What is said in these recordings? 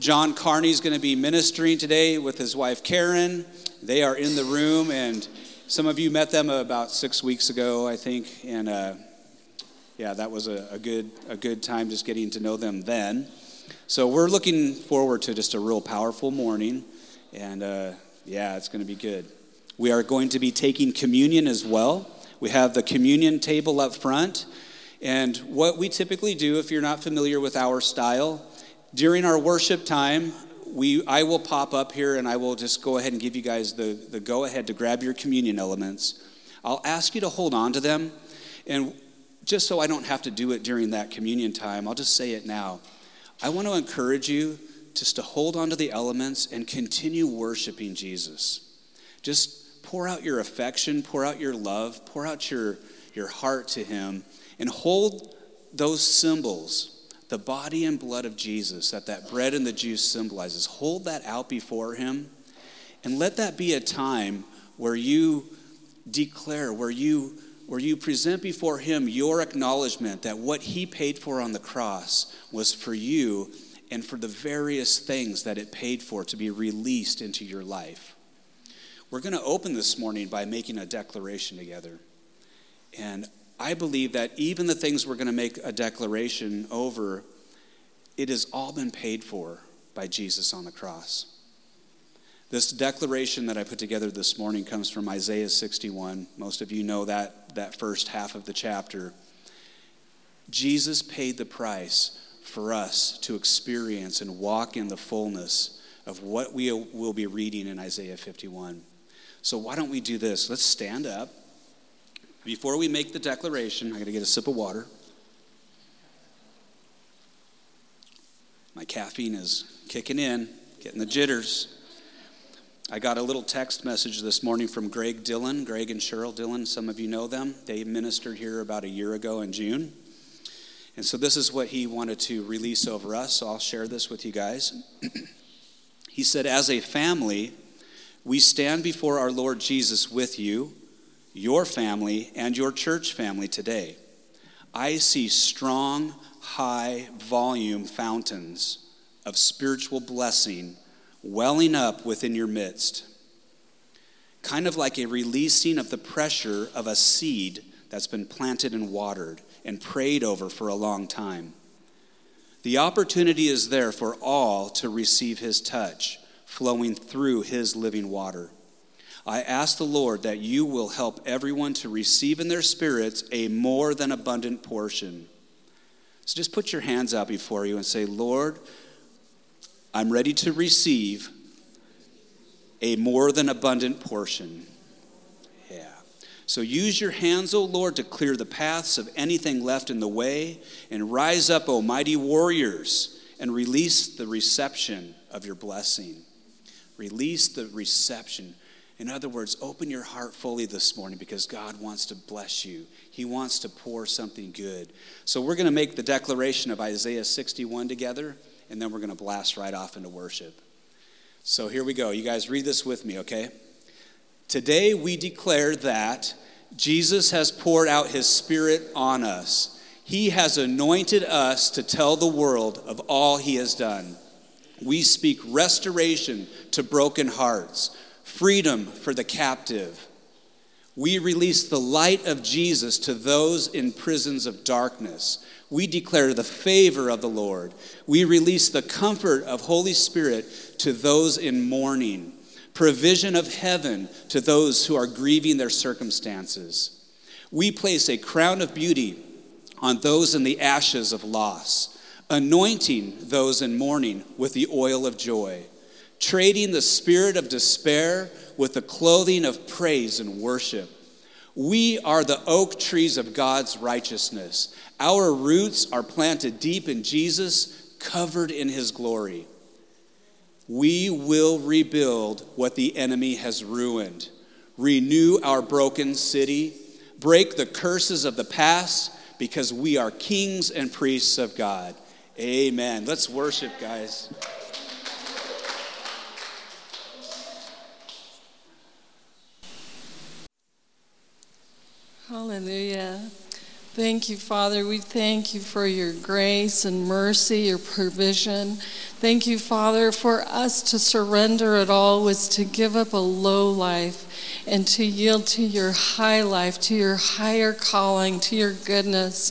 John Carney is going to be ministering today with his wife Karen. They are in the room, and some of you met them about six weeks ago, I think. And uh, yeah, that was a, a, good, a good time just getting to know them then. So we're looking forward to just a real powerful morning. And uh, yeah, it's going to be good. We are going to be taking communion as well. We have the communion table up front. And what we typically do, if you're not familiar with our style, during our worship time, we, I will pop up here and I will just go ahead and give you guys the, the go ahead to grab your communion elements. I'll ask you to hold on to them. And just so I don't have to do it during that communion time, I'll just say it now. I want to encourage you just to hold on to the elements and continue worshiping Jesus. Just pour out your affection, pour out your love, pour out your, your heart to Him, and hold those symbols the body and blood of Jesus that that bread and the juice symbolizes. Hold that out before him and let that be a time where you declare, where you where you present before him your acknowledgement that what he paid for on the cross was for you and for the various things that it paid for to be released into your life. We're going to open this morning by making a declaration together. And I believe that even the things we're going to make a declaration over, it has all been paid for by Jesus on the cross. This declaration that I put together this morning comes from Isaiah 61. Most of you know that, that first half of the chapter. Jesus paid the price for us to experience and walk in the fullness of what we will be reading in Isaiah 51. So, why don't we do this? Let's stand up. Before we make the declaration, I got to get a sip of water. My caffeine is kicking in, getting the jitters. I got a little text message this morning from Greg Dillon, Greg and Cheryl Dillon. Some of you know them. They ministered here about a year ago in June. And so this is what he wanted to release over us. So I'll share this with you guys. he said, As a family, we stand before our Lord Jesus with you your family, and your church family today. I see strong, high volume fountains of spiritual blessing welling up within your midst. Kind of like a releasing of the pressure of a seed that's been planted and watered and prayed over for a long time. The opportunity is there for all to receive his touch flowing through his living water. I ask the Lord that you will help everyone to receive in their spirits a more than abundant portion. So just put your hands out before you and say, Lord, I'm ready to receive a more than abundant portion. Yeah. So use your hands, O Lord, to clear the paths of anything left in the way, and rise up, O mighty warriors, and release the reception of your blessing. Release the reception. In other words, open your heart fully this morning because God wants to bless you. He wants to pour something good. So we're going to make the declaration of Isaiah 61 together, and then we're going to blast right off into worship. So here we go. You guys read this with me, okay? Today we declare that Jesus has poured out his Spirit on us. He has anointed us to tell the world of all he has done. We speak restoration to broken hearts freedom for the captive. We release the light of Jesus to those in prisons of darkness. We declare the favor of the Lord. We release the comfort of Holy Spirit to those in mourning, provision of heaven to those who are grieving their circumstances. We place a crown of beauty on those in the ashes of loss, anointing those in mourning with the oil of joy trading the spirit of despair with the clothing of praise and worship. We are the oak trees of God's righteousness. Our roots are planted deep in Jesus, covered in his glory. We will rebuild what the enemy has ruined, renew our broken city, break the curses of the past, because we are kings and priests of God. Amen. Let's worship, guys. Hallelujah. Thank you, Father. We thank you for your grace and mercy, your provision. Thank you, Father, for us to surrender it all was to give up a low life and to yield to your high life, to your higher calling, to your goodness.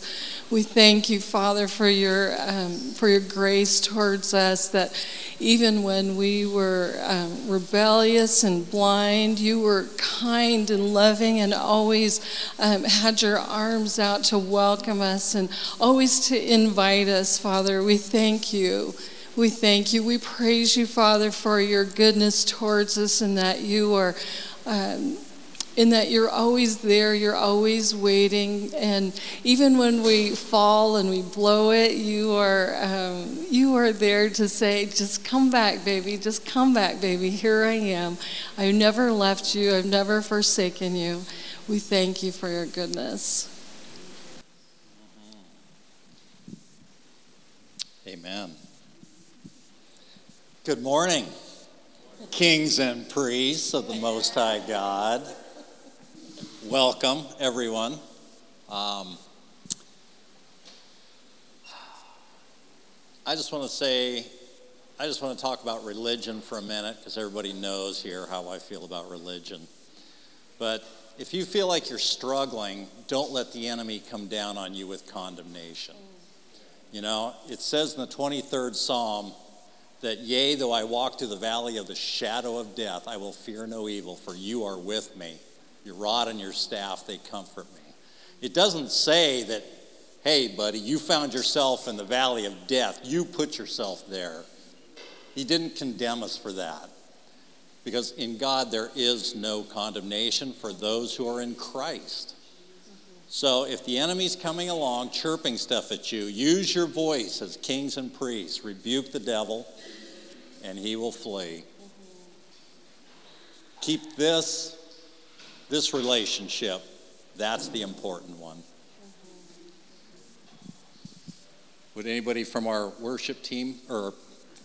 We thank you, Father, for your um, for your grace towards us. That even when we were um, rebellious and blind, you were kind and loving, and always um, had your arms out to welcome us and always to invite us, Father. We thank you. We thank you. We praise you, Father, for your goodness towards us, and that you are. In that you're always there, you're always waiting, and even when we fall and we blow it, you are um, you are there to say, "Just come back, baby. Just come back, baby. Here I am. I've never left you. I've never forsaken you." We thank you for your goodness. Amen. Good morning, kings and priests of the Most High God. Welcome, everyone. Um, I just want to say, I just want to talk about religion for a minute because everybody knows here how I feel about religion. But if you feel like you're struggling, don't let the enemy come down on you with condemnation. You know, it says in the 23rd Psalm that, Yea, though I walk through the valley of the shadow of death, I will fear no evil, for you are with me. Your rod and your staff, they comfort me. It doesn't say that, hey, buddy, you found yourself in the valley of death. You put yourself there. He didn't condemn us for that. Because in God, there is no condemnation for those who are in Christ. So if the enemy's coming along chirping stuff at you, use your voice as kings and priests. Rebuke the devil, and he will flee. Keep this this relationship, that's the important one. Would anybody from our worship team or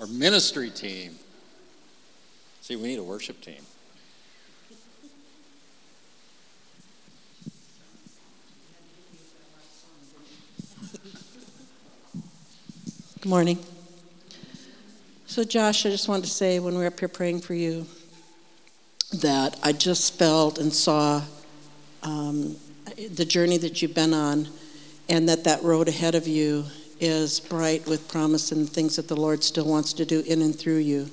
our ministry team? See, we need a worship team. Good morning. So, Josh, I just wanted to say when we were up here praying for you, that I just felt and saw um, the journey that you've been on, and that that road ahead of you is bright with promise and things that the Lord still wants to do in and through you.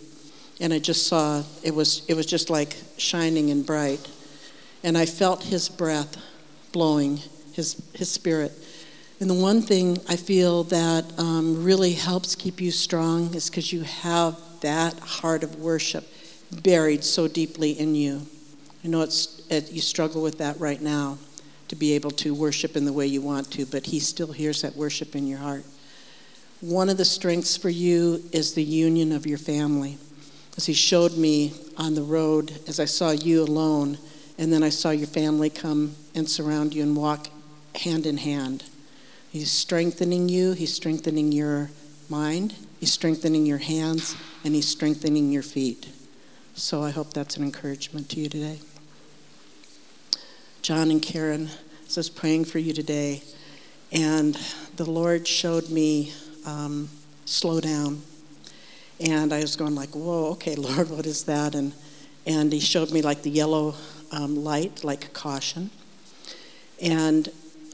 And I just saw it was it was just like shining and bright, and I felt His breath blowing, His His Spirit. And the one thing I feel that um, really helps keep you strong is because you have that heart of worship buried so deeply in you. I know it's, it, you struggle with that right now to be able to worship in the way you want to, but He still hears that worship in your heart. One of the strengths for you is the union of your family. As He showed me on the road, as I saw you alone, and then I saw your family come and surround you and walk hand in hand. He's strengthening you, He's strengthening your mind, He's strengthening your hands, and He's strengthening your feet. So I hope that's an encouragement to you today. John and Karen says praying for you today, and the Lord showed me um, slow down, and I was going like, "Whoa, okay, Lord, what is that?" And and He showed me like the yellow um, light, like caution, and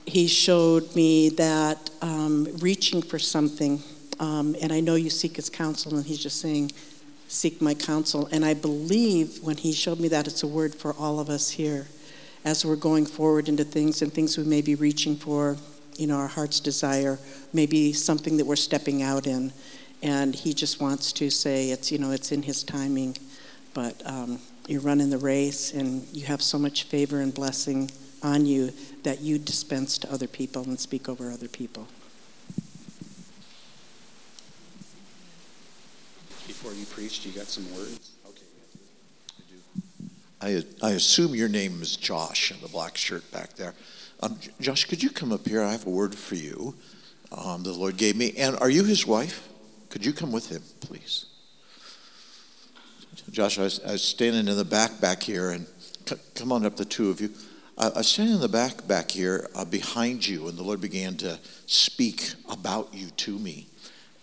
He showed me that um, reaching for something, um, and I know you seek His counsel, and He's just saying seek my counsel. And I believe when he showed me that, it's a word for all of us here as we're going forward into things and things we may be reaching for, you know, our heart's desire, maybe something that we're stepping out in. And he just wants to say it's, you know, it's in his timing. But um, you're running the race and you have so much favor and blessing on you that you dispense to other people and speak over other people. You preached? You got some words? Okay, I do. I, I assume your name is Josh in the black shirt back there. Um, Josh, could you come up here? I have a word for you. Um, the Lord gave me. And are you his wife? Could you come with him, please? Josh, I was, I was standing in the back back here, and c- come on up, the two of you. I was standing in the back back here uh, behind you, and the Lord began to speak about you to me.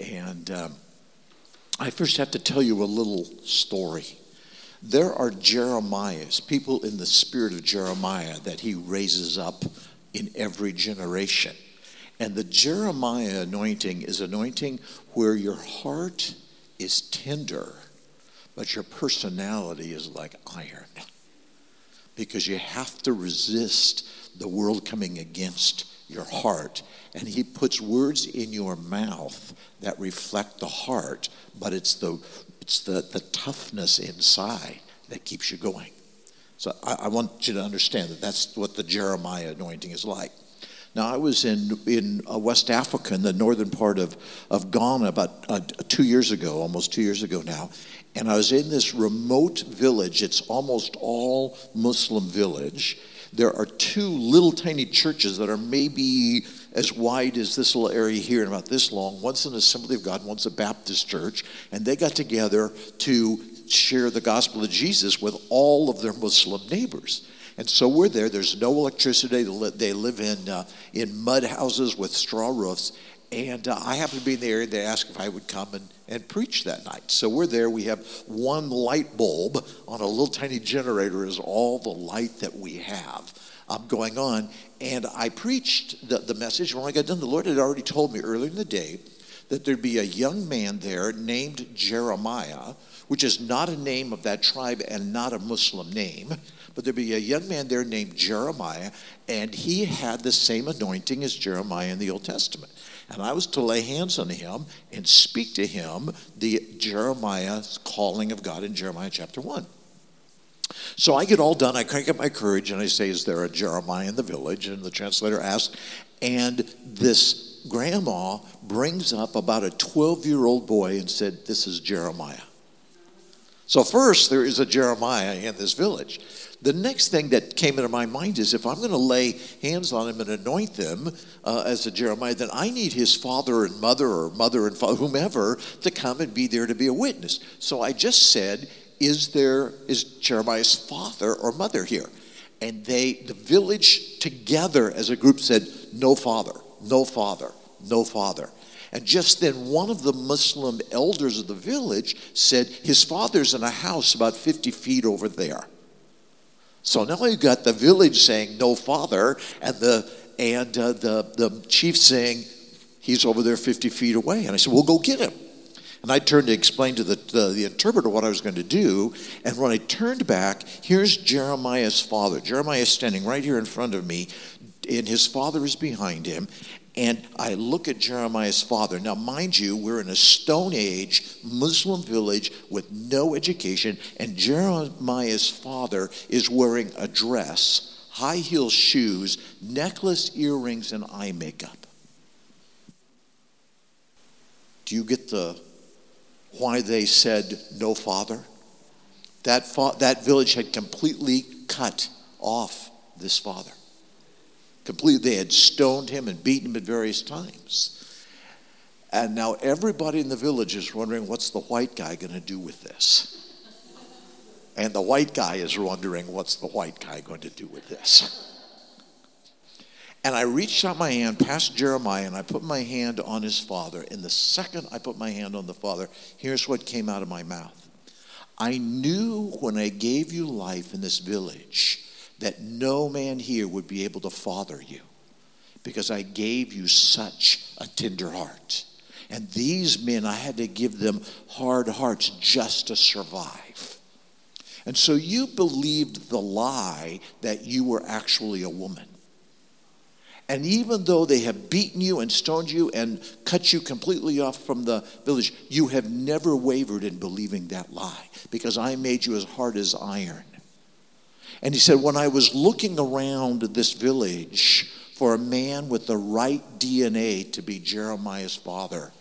And um, I first have to tell you a little story. There are Jeremiahs, people in the spirit of Jeremiah that he raises up in every generation. And the Jeremiah anointing is anointing where your heart is tender, but your personality is like iron because you have to resist the world coming against your heart. And he puts words in your mouth that reflect the heart, but it's the, it's the, the toughness inside that keeps you going. So I, I want you to understand that that's what the Jeremiah anointing is like. Now, I was in, in uh, West Africa, in the northern part of, of Ghana, about uh, two years ago, almost two years ago now, and I was in this remote village. It's almost all Muslim village. There are two little tiny churches that are maybe as wide as this little area here and about this long. One's an Assembly of God, one's a Baptist church, and they got together to share the gospel of Jesus with all of their Muslim neighbors. And so we're there. There's no electricity. They live in, uh, in mud houses with straw roofs. And uh, I happened to be in the area. They asked if I would come and, and preach that night. So we're there. We have one light bulb on a little tiny generator, is all the light that we have um, going on. And I preached the, the message. When I got done, the Lord had already told me earlier in the day that there'd be a young man there named Jeremiah, which is not a name of that tribe and not a Muslim name. But there'd be a young man there named Jeremiah, and he had the same anointing as Jeremiah in the Old Testament. And I was to lay hands on him and speak to him the Jeremiah's calling of God in Jeremiah chapter 1. So I get all done. I crank up my courage and I say, Is there a Jeremiah in the village? And the translator asks, and this grandma brings up about a 12 year old boy and said, This is Jeremiah. So, first, there is a Jeremiah in this village. The next thing that came into my mind is if I'm going to lay hands on him and anoint them uh, as a Jeremiah, then I need his father and mother or mother and father, whomever to come and be there to be a witness. So I just said, is there is Jeremiah's father or mother here? And they, the village together as a group said, no father, no father, no father. And just then, one of the Muslim elders of the village said, His father's in a house about 50 feet over there. So now you've got the village saying no father, and the and uh, the the chief saying he's over there 50 feet away. And I said, "We'll go get him." And I turned to explain to the, the, the interpreter what I was going to do. And when I turned back, here's Jeremiah's father. Jeremiah is standing right here in front of me, and his father is behind him. And I look at Jeremiah's father. Now, mind you, we're in a Stone Age Muslim village with no education, and Jeremiah's father is wearing a dress, high heel shoes, necklace, earrings, and eye makeup. Do you get the why they said no father? That, fa- that village had completely cut off this father completely. They had stoned him and beaten him at various times. And now everybody in the village is wondering what's the white guy going to do with this? And the white guy is wondering what's the white guy going to do with this? And I reached out my hand past Jeremiah and I put my hand on his father. And the second I put my hand on the father, here's what came out of my mouth. I knew when I gave you life in this village that no man here would be able to father you because I gave you such a tender heart. And these men, I had to give them hard hearts just to survive. And so you believed the lie that you were actually a woman. And even though they have beaten you and stoned you and cut you completely off from the village, you have never wavered in believing that lie because I made you as hard as iron. And he said, When I was looking around this village for a man with the right DNA to be Jeremiah's father,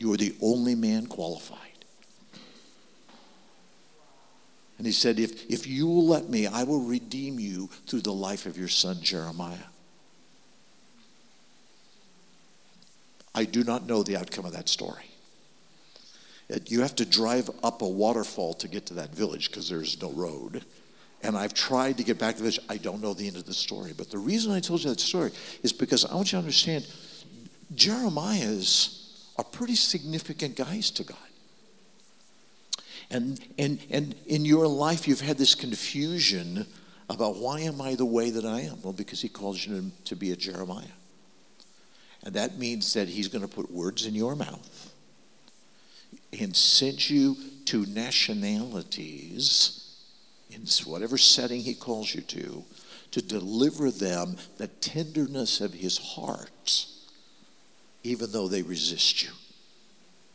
you were the only man qualified. And he said, if, if you will let me, I will redeem you through the life of your son Jeremiah. I do not know the outcome of that story. Uh, you have to drive up a waterfall to get to that village because there's no road And I've tried to get back to this. I don't know the end of the story. But the reason I told you that story is because I want you to understand Jeremiah's are pretty significant guys to God. And, and, and in your life, you've had this confusion about why am I the way that I am? Well, because he calls you to be a Jeremiah. And that means that he's going to put words in your mouth and send you to nationalities in whatever setting he calls you to to deliver them the tenderness of his heart, even though they resist you.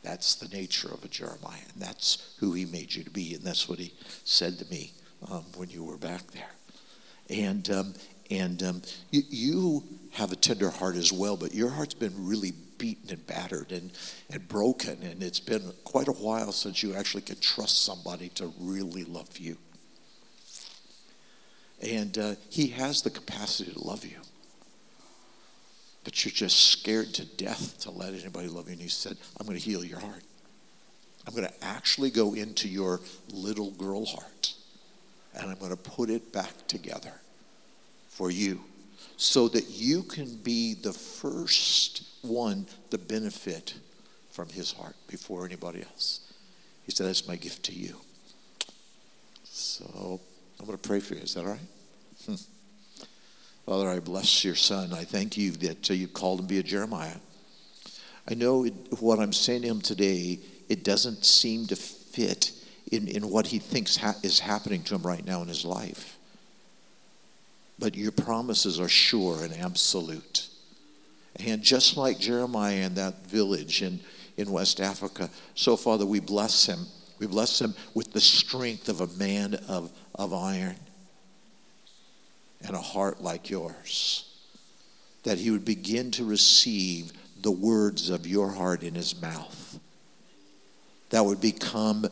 That's the nature of a Jeremiah, and that's who he made you to be, and that's what he said to me um, when you were back there. And um, and um, you, you have a tender heart as well, but your heart's been really beaten and battered and, and broken, and it's been quite a while since you actually could trust somebody to really love you. And uh, he has the capacity to love you. But you're just scared to death to let anybody love you. And he said, I'm going to heal your heart. I'm going to actually go into your little girl heart and I'm going to put it back together for you so that you can be the first one to benefit from his heart before anybody else. He said, That's my gift to you. So I'm going to pray for you. Is that all right? Hmm. Father, I bless your son. I thank you that uh, you called him to be a Jeremiah. I know it, what I'm saying to him today, it doesn't seem to fit in, in what he thinks ha- is happening to him right now in his life. But your promises are sure and absolute. And just like Jeremiah in that village in, in West Africa, so Father, we bless him. We bless him with the strength of a man of, of iron and a heart like yours. That he would begin to receive the words of your heart in his mouth. That would become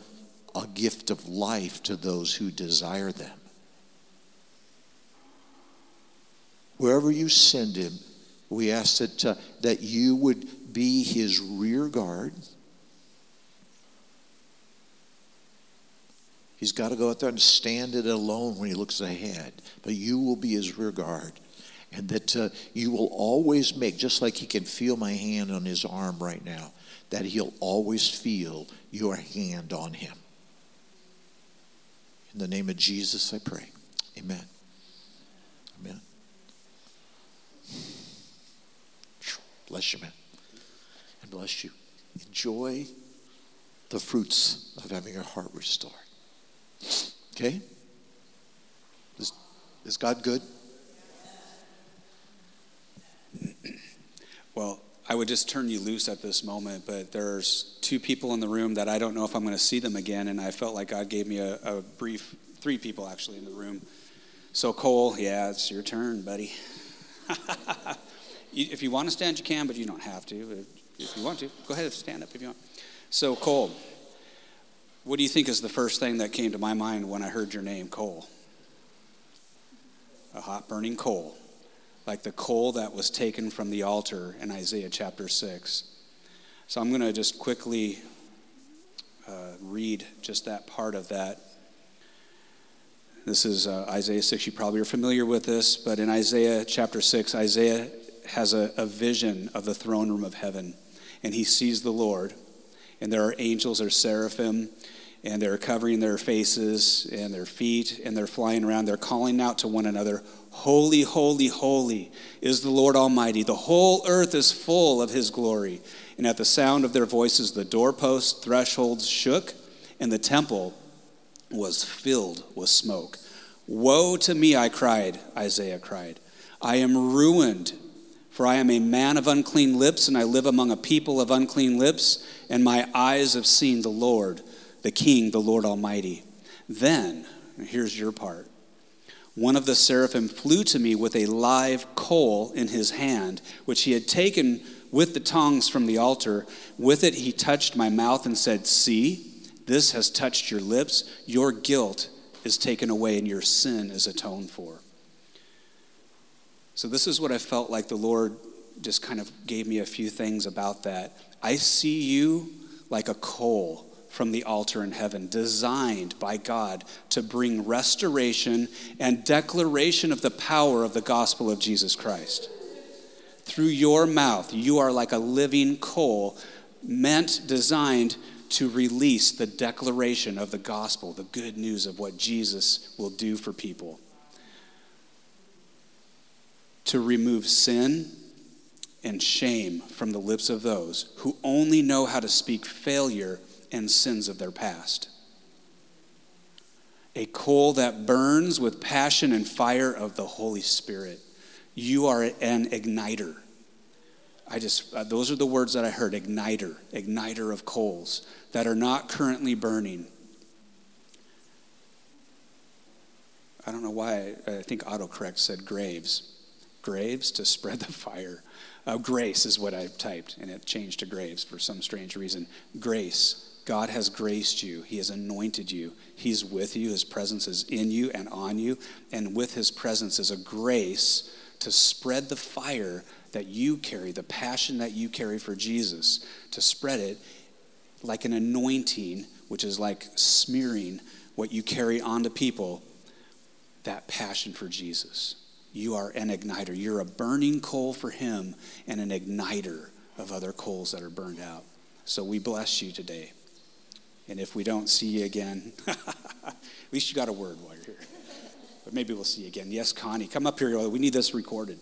a gift of life to those who desire them. Wherever you send him, we ask that, uh, that you would be his rear guard. He's got to go out there and stand it alone when he looks ahead, but you will be his rear guard. And that uh, you will always make, just like he can feel my hand on his arm right now, that he'll always feel your hand on him. In the name of Jesus, I pray. Amen. Amen. Bless you, man. And bless you. Enjoy the fruits of having your heart restored. Okay? Is, is God good? Well, I would just turn you loose at this moment, but there's two people in the room that I don't know if I'm going to see them again, and I felt like God gave me a, a brief, three people actually in the room. So, Cole, yeah, it's your turn, buddy. if you want to stand, you can, but you don't have to. If you want to, go ahead and stand up if you want. So, Cole, what do you think is the first thing that came to my mind when I heard your name, Cole? A hot burning coal like the coal that was taken from the altar in Isaiah chapter 6. So I'm going to just quickly uh, read just that part of that. This is uh, Isaiah 6. You probably are familiar with this, but in Isaiah chapter 6, Isaiah has a, a vision of the throne room of heaven, and he sees the Lord, and there are angels or seraphim and they're covering their faces and their feet and they're flying around. They're calling out to one another, Holy, holy, holy is the Lord Almighty. The whole earth is full of his glory. And at the sound of their voices, the doorposts, thresholds shook, and the temple was filled with smoke. Woe to me, I cried, Isaiah cried. I am ruined, for I am a man of unclean lips, and I live among a people of unclean lips, and my eyes have seen the Lord, the King, the Lord Almighty. Then, here's your part one of the seraphim flew to me with a live coal in his hand, which he had taken with the tongs from the altar. With it, he touched my mouth and said, See, this has touched your lips. Your guilt is taken away and your sin is atoned for. So, this is what I felt like the Lord just kind of gave me a few things about that. I see you like a coal from the altar in heaven, designed by God to bring restoration and declaration of the power of the gospel of Jesus Christ. Through your mouth, you are like a living coal, meant, designed to release the declaration of the gospel, the good news of what Jesus will do for people. To remove sin and shame from the lips of those who only know how to speak failure and sins of their past. A coal that burns with passion and fire of the Holy Spirit. You are an igniter. I just, uh, those are the words that I heard igniter, igniter of coals that are not currently burning. I don't know why, I, I think autocorrect said graves. Graves to spread the fire. Uh, grace is what I typed, and it changed to graves for some strange reason. Grace. God has graced you. He has anointed you. He's with you. His presence is in you and on you. And with His presence is a grace to spread the fire that you carry, the passion that you carry for Jesus, to spread it like an anointing, which is like smearing what you carry onto people, that passion for Jesus. You are an igniter. You're a burning coal for Him and an igniter of other coals that are burned out. So we bless you today. And if we don't see you again, at least you got a word while you're here. But maybe we'll see you again. Yes, Connie, come up here. We need this recorded.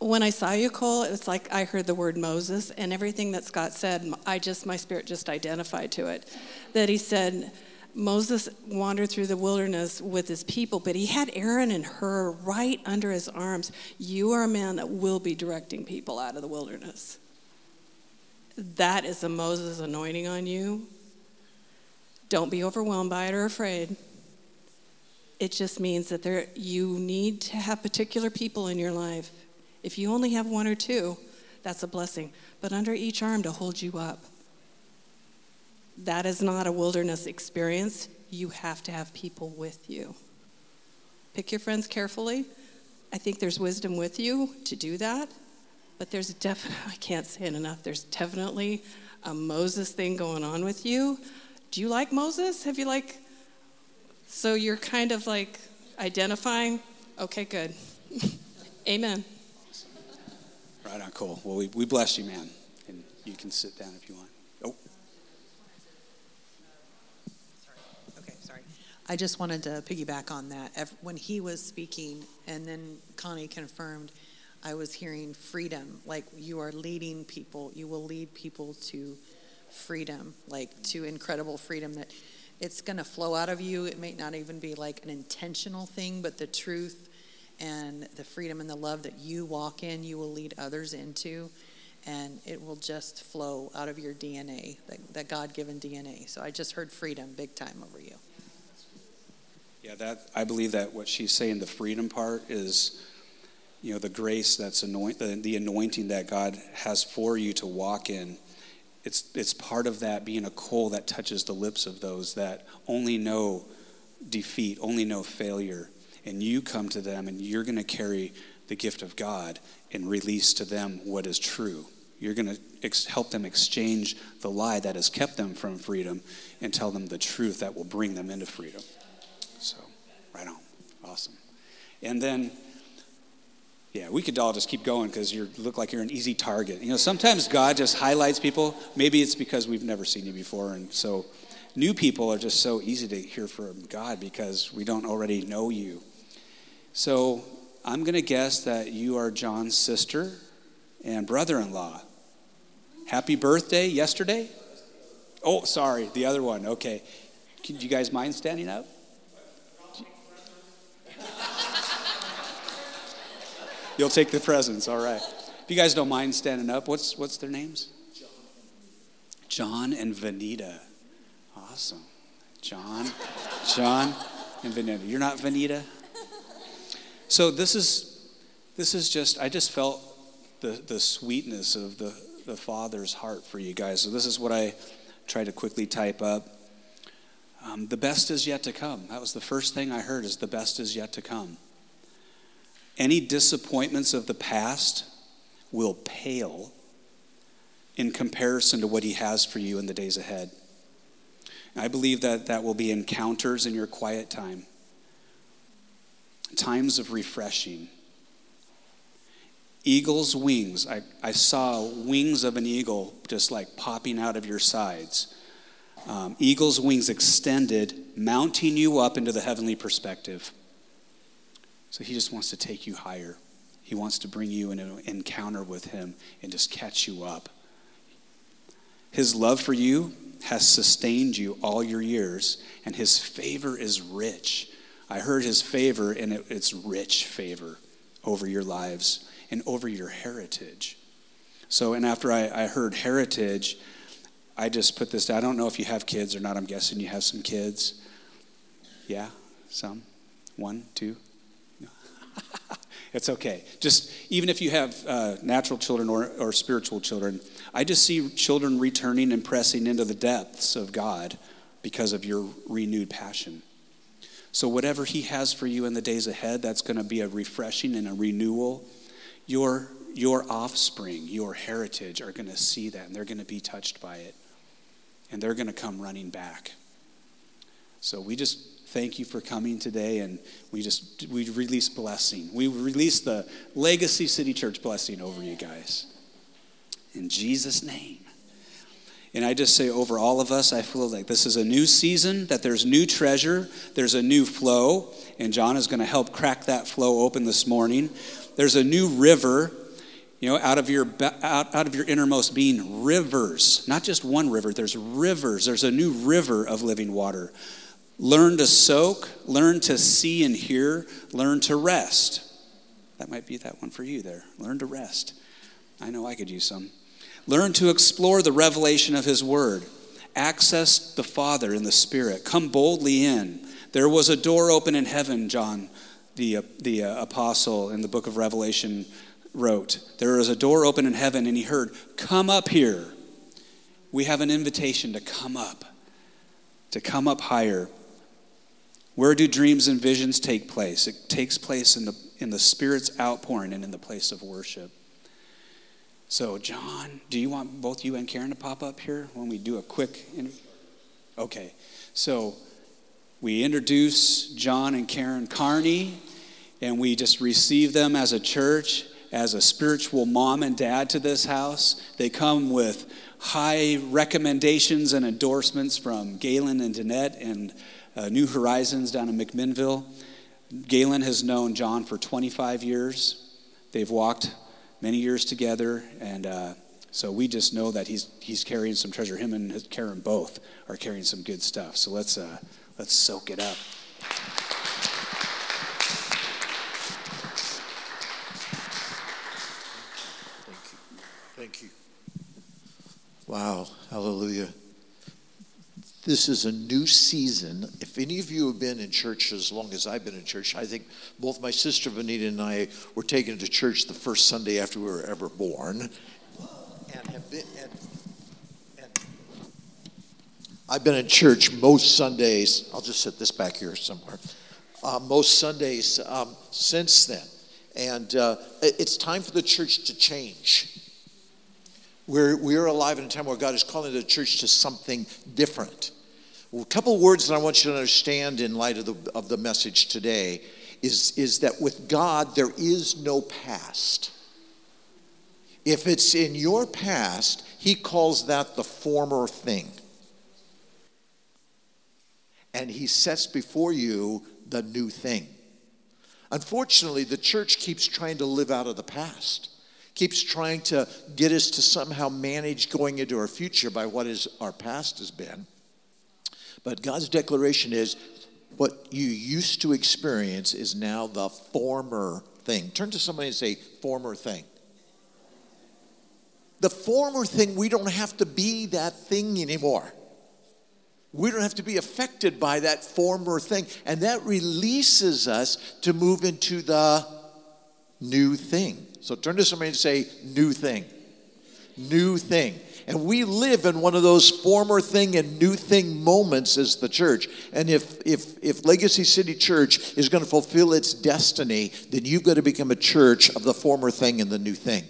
when I saw you, Cole, it was like I heard the word Moses, and everything that Scott said, I just, my spirit just identified to it. That he said, Moses wandered through the wilderness with his people, but he had Aaron and Hur right under his arms. You are a man that will be directing people out of the wilderness. That is a Moses anointing on you. Don't be overwhelmed by it or afraid. It just means that there, you need to have particular people in your life if you only have one or two, that's a blessing. But under each arm to hold you up. That is not a wilderness experience. You have to have people with you. Pick your friends carefully. I think there's wisdom with you to do that. But there's definitely, I can't say it enough, there's definitely a Moses thing going on with you. Do you like Moses? Have you like, so you're kind of like identifying? Okay, good. Amen. Right on, cool. Well, we, we bless you, man. And you can sit down if you want. Oh. Sorry. Okay, sorry. I just wanted to piggyback on that. When he was speaking, and then Connie confirmed, I was hearing freedom. Like you are leading people, you will lead people to freedom, like to incredible freedom that it's going to flow out of you. It may not even be like an intentional thing, but the truth and the freedom and the love that you walk in, you will lead others into, and it will just flow out of your DNA, that, that God given DNA. So I just heard freedom big time over you. Yeah, that I believe that what she's saying, the freedom part is, you know, the grace that's anoint the, the anointing that God has for you to walk in. It's it's part of that being a coal that touches the lips of those that only know defeat, only know failure and you come to them and you're going to carry the gift of God and release to them what is true. You're going to ex- help them exchange the lie that has kept them from freedom and tell them the truth that will bring them into freedom. Right on. Awesome. And then, yeah, we could all just keep going because you look like you're an easy target. You know, sometimes God just highlights people. Maybe it's because we've never seen you before, and so new people are just so easy to hear from God because we don't already know you. So I'm going to guess that you are John's sister and brother in law. Happy birthday yesterday? Oh, sorry, the other one. Okay. Do you guys mind standing up? You'll take the presents, all right. If you guys don't mind standing up, what's, what's their names? John and Vanita. Awesome. John, John and Vanita. You're not Vanita? So this is this is just I just felt the the sweetness of the the Father's heart for you guys. So this is what I tried to quickly type up. Um, the best is yet to come. That was the first thing I heard is the best is yet to come. Any disappointments of the past will pale in comparison to what He has for you in the days ahead. I believe that that will be encounters in your quiet time, times of refreshing. Eagle's wings. I, I saw wings of an eagle just like popping out of your sides. Um, eagle's wings extended, mounting you up into the heavenly perspective. So he just wants to take you higher. He wants to bring you in an encounter with him and just catch you up. His love for you has sustained you all your years, and his favor is rich. I heard his favor, and it, it's rich favor over your lives and over your heritage. So, and after I, I heard heritage, I just put this, down. I don't know if you have kids or not. I'm guessing you have some kids. Yeah, some? One, two? it's okay. Just even if you have uh, natural children or, or spiritual children, I just see children returning and pressing into the depths of God because of your renewed passion. So, whatever He has for you in the days ahead, that's going to be a refreshing and a renewal. Your, your offspring, your heritage are going to see that and they're going to be touched by it. And they're going to come running back. So, we just thank you for coming today and we just we release blessing we release the legacy city church blessing over you guys in Jesus' name. And I just say over all of us, I feel like this is a new season, that there's new treasure, there's a new flow, and John is going to help crack that flow open this morning. There's a new river, you know, out of your out, out of your innermost being, rivers, not just one river, there's rivers. There's a new river of living water. Learn to soak, learn to see and hear, learn to rest. That might be that one for you there. Learn to rest. I know I could use some. Learn to explore the revelation of His Word. Access the Father in the Spirit. Come boldly in. There was a door open in heaven, John, the, uh, the uh, apostle in the book of Revelation, wrote. There was a door open in heaven, and he heard, Come up here. We have an invitation to come up, to come up higher. Where do dreams and visions take place? It takes place in the, in the Spirit's outpouring and in the place of worship. So, John, do you want both you and Karen to pop up here when we do a quick? Okay. So, we introduce John and Karen Carney, and we just receive them as a church, as a spiritual mom and dad to this house. They come with high recommendations and endorsements from Galen and Danette and uh, New Horizons down in McMinnville. Galen has known John for 25 years. They've walked many years together, and uh, so we just know that he's he's carrying some treasure. Him and Karen both are carrying some good stuff. So let's uh, let's soak it up. Thank you. Thank you. Wow. Hallelujah this is a new season. If any of you have been in church as long as I've been in church, I think both my sister Vanita and I were taken to church the first Sunday after we were ever born. And have been and, and I've been in church most Sundays. I'll just set this back here somewhere. Uh, most Sundays um, since then. And uh, it's time for the church to change. We're, we're alive in a time where God is calling the church to something different. A couple words that I want you to understand in light of the, of the message today is, is that with God, there is no past. If it's in your past, He calls that the former thing. And He sets before you the new thing. Unfortunately, the church keeps trying to live out of the past keeps trying to get us to somehow manage going into our future by what is our past has been. But God's declaration is what you used to experience is now the former thing. Turn to somebody and say, former thing. The former thing, we don't have to be that thing anymore. We don't have to be affected by that former thing. And that releases us to move into the new thing. So turn to somebody and say, new thing. New thing. And we live in one of those former thing and new thing moments as the church. And if, if, if Legacy City Church is going to fulfill its destiny, then you've got to become a church of the former thing and the new thing.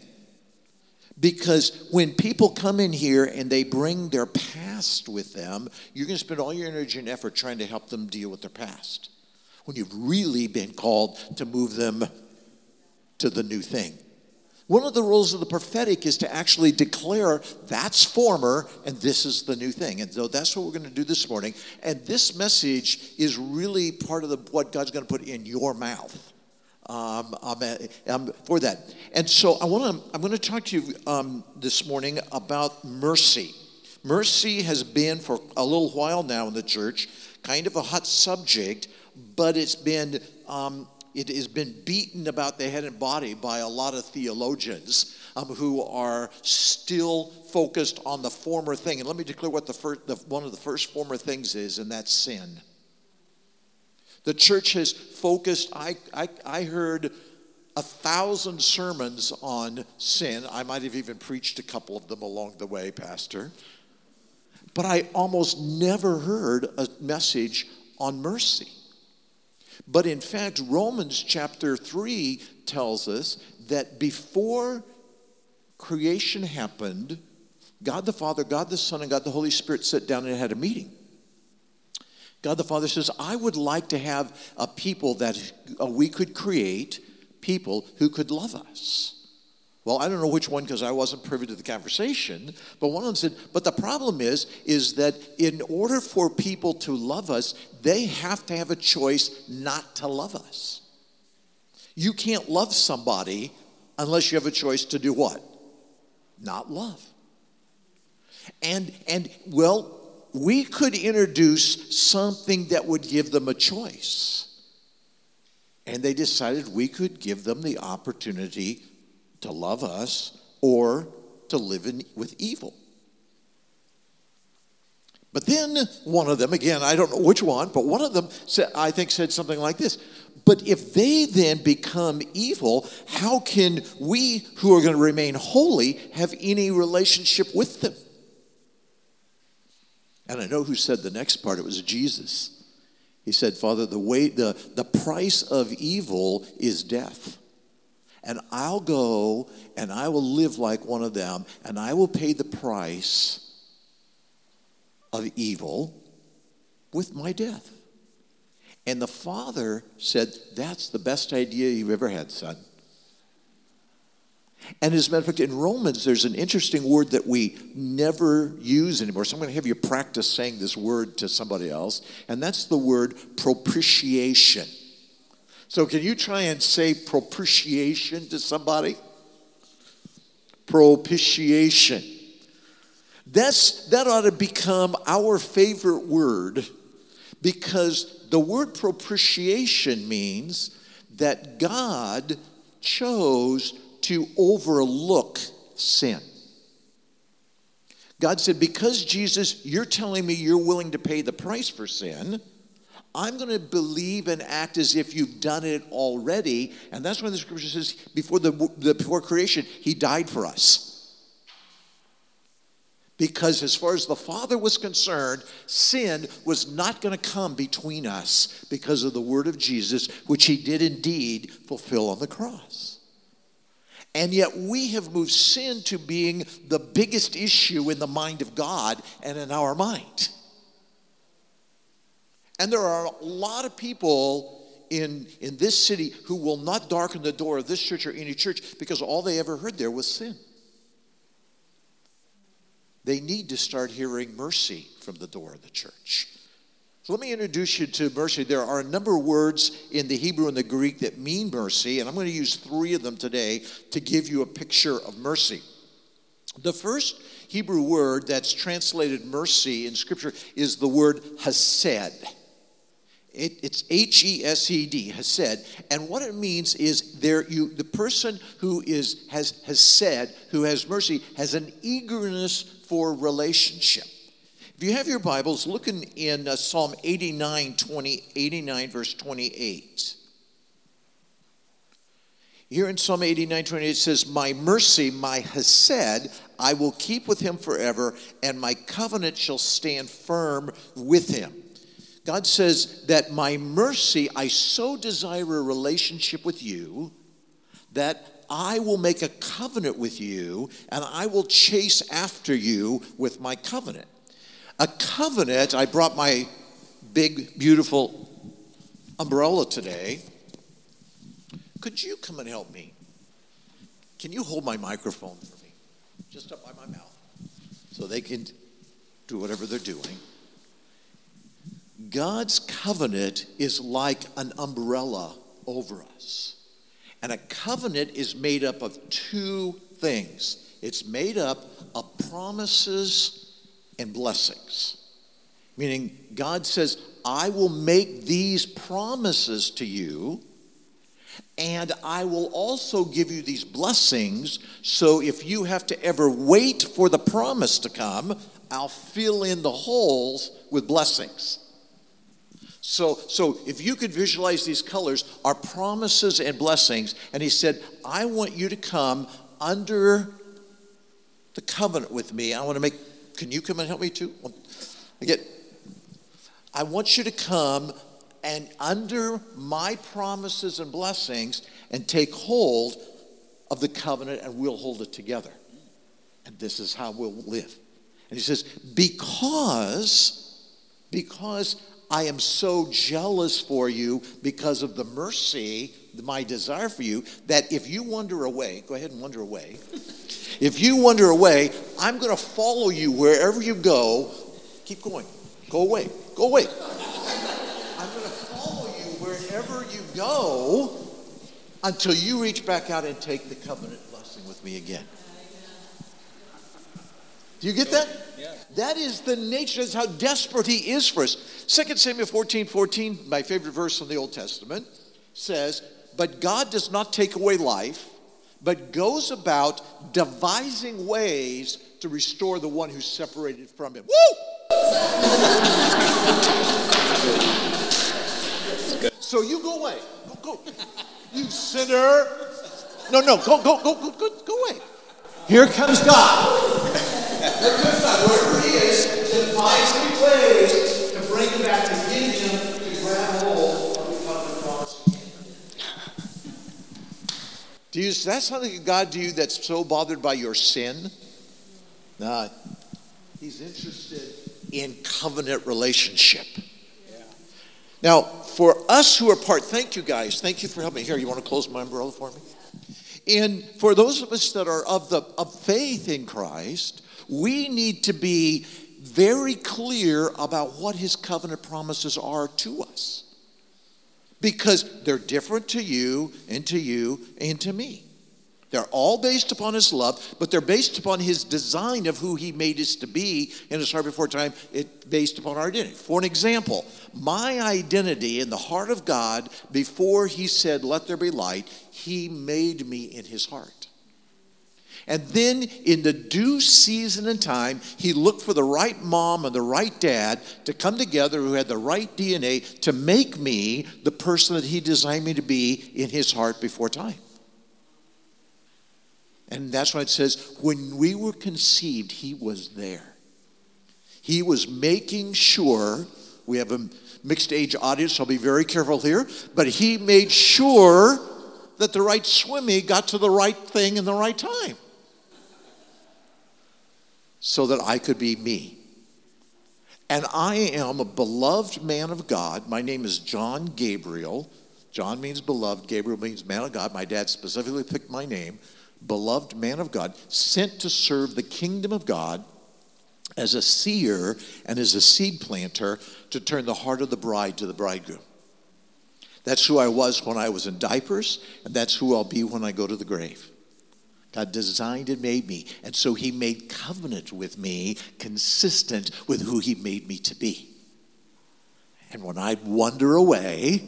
Because when people come in here and they bring their past with them, you're going to spend all your energy and effort trying to help them deal with their past. When you've really been called to move them to the new thing. One of the roles of the prophetic is to actually declare that's former and this is the new thing. And so that's what we're going to do this morning. And this message is really part of the, what God's going to put in your mouth. Um, I'm, I'm for that. And so I want to, I'm going to talk to you um, this morning about mercy. Mercy has been for a little while now in the church kind of a hot subject, but it's been um, it has been beaten about the head and body by a lot of theologians um, who are still focused on the former thing. And let me declare what the, first, the one of the first former things is, and that's sin. The church has focused, I, I, I heard a thousand sermons on sin. I might have even preached a couple of them along the way, Pastor. But I almost never heard a message on mercy. But in fact, Romans chapter 3 tells us that before creation happened, God the Father, God the Son, and God the Holy Spirit sat down and had a meeting. God the Father says, I would like to have a people that we could create, people who could love us. Well, I don't know which one because I wasn't privy to the conversation, but one of them said, but the problem is, is that in order for people to love us, they have to have a choice not to love us. You can't love somebody unless you have a choice to do what? Not love. And and well, we could introduce something that would give them a choice. And they decided we could give them the opportunity to love us or to live in, with evil. But then one of them, again, I don't know which one, but one of them said, I think said something like this. But if they then become evil, how can we who are going to remain holy have any relationship with them? And I know who said the next part, it was Jesus. He said, Father, the way the, the price of evil is death and I'll go and I will live like one of them, and I will pay the price of evil with my death. And the father said, That's the best idea you've ever had, son. And as a matter of fact, in Romans, there's an interesting word that we never use anymore. So I'm going to have you practice saying this word to somebody else, and that's the word propitiation. So, can you try and say propitiation to somebody? Propitiation. That's, that ought to become our favorite word because the word propitiation means that God chose to overlook sin. God said, Because Jesus, you're telling me you're willing to pay the price for sin I'm going to believe and act as if you've done it already. And that's why the scripture says, before, the, the, before creation, he died for us. Because as far as the Father was concerned, sin was not going to come between us because of the word of Jesus, which he did indeed fulfill on the cross. And yet we have moved sin to being the biggest issue in the mind of God and in our mind. And there are a lot of people in, in this city who will not darken the door of this church or any church because all they ever heard there was sin. They need to start hearing mercy from the door of the church. So let me introduce you to mercy. There are a number of words in the Hebrew and the Greek that mean mercy, and I'm going to use three of them today to give you a picture of mercy. The first Hebrew word that's translated mercy in Scripture is the word hesed. It, it's H E S E D, Hesed. And what it means is there you the person who is has hesed, who has mercy, has an eagerness for relationship. If you have your Bibles, looking in uh, Psalm 89, 20, 89, verse 28. Here in Psalm 89, 28, it says, My mercy, my Hesed, I will keep with him forever, and my covenant shall stand firm with him. God says that my mercy, I so desire a relationship with you that I will make a covenant with you and I will chase after you with my covenant. A covenant, I brought my big, beautiful umbrella today. Could you come and help me? Can you hold my microphone for me? Just up by my mouth so they can do whatever they're doing. God's covenant is like an umbrella over us. And a covenant is made up of two things it's made up of promises and blessings. Meaning, God says, I will make these promises to you, and I will also give you these blessings. So if you have to ever wait for the promise to come, I'll fill in the holes with blessings. So, so if you could visualize these colors, are promises and blessings. And he said, I want you to come under the covenant with me. I want to make, can you come and help me too? I get, I want you to come and under my promises and blessings and take hold of the covenant and we'll hold it together. And this is how we'll live. And he says, because, because I am so jealous for you because of the mercy, my desire for you, that if you wander away, go ahead and wander away. If you wander away, I'm going to follow you wherever you go. Keep going. Go away. Go away. I'm going to follow you wherever you go until you reach back out and take the covenant blessing with me again. Do you get that? That is the nature, that's how desperate he is for us. 2 Samuel 14 14, my favorite verse in the Old Testament, says, But God does not take away life, but goes about devising ways to restore the one who's separated from him. Woo! so you go away. Go, go. You sinner. No, no, go, go, go, go, go, go away. Here comes God. Wherever he is, devising ways to bring him back to get him to grab hold of the covenant promise. Do you, that's something God do you that's so bothered by your sin? No. He's interested in covenant relationship. Now, for us who are part, thank you guys. Thank you for helping. Here, you want to close my umbrella for me? And for those of us that are of the of faith in Christ, we need to be very clear about what his covenant promises are to us. Because they're different to you and to you and to me. They're all based upon his love, but they're based upon his design of who he made us to be in his heart before time, it based upon our identity. For an example, my identity in the heart of God before he said, Let there be light, he made me in his heart. And then in the due season and time, he looked for the right mom and the right dad to come together who had the right DNA to make me the person that he designed me to be in his heart before time. And that's why it says, when we were conceived, he was there. He was making sure, we have a mixed age audience, so I'll be very careful here, but he made sure that the right swimmy got to the right thing in the right time so that I could be me. And I am a beloved man of God. My name is John Gabriel. John means beloved, Gabriel means man of God. My dad specifically picked my name. Beloved man of God, sent to serve the kingdom of God as a seer and as a seed planter to turn the heart of the bride to the bridegroom. That's who I was when I was in diapers, and that's who I'll be when I go to the grave. God designed and made me. And so he made covenant with me consistent with who he made me to be. And when I'd wander away,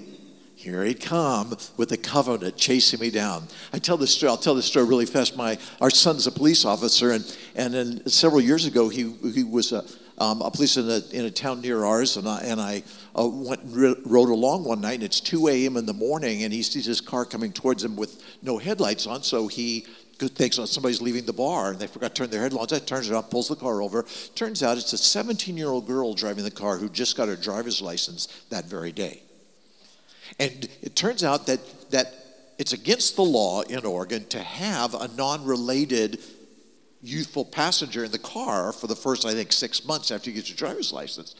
here he'd come with the covenant chasing me down. I tell this story, I'll tell this story really fast. My our son's a police officer, and, and then several years ago he he was a um, a police in a, in a town near ours, and I, and I uh, went and rode along one night, and it's 2 a.m. in the morning, and he sees his car coming towards him with no headlights on, so he thinks somebody's leaving the bar and they forgot to turn their headlights on. Turns it on, pulls the car over. Turns out it's a 17 year old girl driving the car who just got her driver's license that very day. And it turns out that, that it's against the law in Oregon to have a non related youthful passenger in the car for the first, I think, six months after you get your driver's license.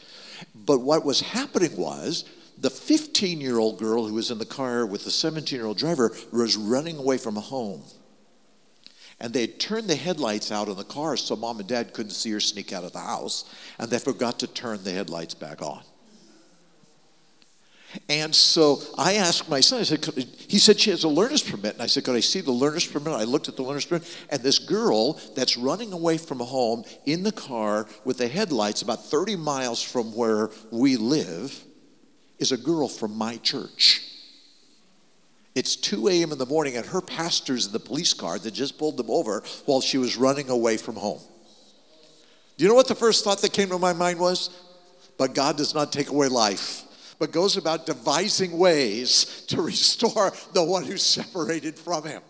But what was happening was the 15 year old girl who was in the car with the 17 year old driver was running away from home. And they turned the headlights out on the car so mom and dad couldn't see her sneak out of the house, and they forgot to turn the headlights back on. And so I asked my son, I said, he said she has a learner's permit. And I said, could I see the learner's permit? I looked at the learner's permit, and this girl that's running away from home in the car with the headlights about 30 miles from where we live is a girl from my church. It's 2 a.m. in the morning, and her pastor's in the police car that just pulled them over while she was running away from home. Do you know what the first thought that came to my mind was? But God does not take away life but goes about devising ways to restore the one who's separated from him.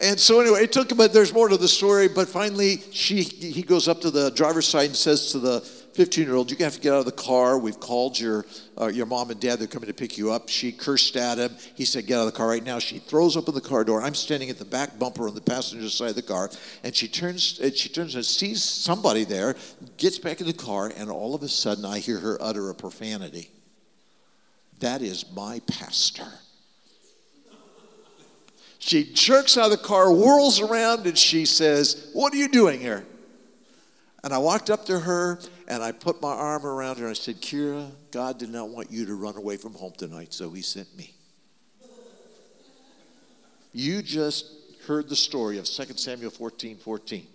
And so anyway, it took him, but there's more to the story. But finally, she he goes up to the driver's side and says to the 15 year old, "You have to get out of the car. We've called your uh, your mom and dad. They're coming to pick you up." She cursed at him. He said, "Get out of the car right now." She throws open the car door. I'm standing at the back bumper on the passenger side of the car, and she turns and she turns and sees somebody there, gets back in the car, and all of a sudden, I hear her utter a profanity. That is my pastor. She jerks out of the car, whirls around, and she says, What are you doing here? And I walked up to her and I put my arm around her and I said, Kira, God did not want you to run away from home tonight, so he sent me. You just heard the story of 2 Samuel 14 14.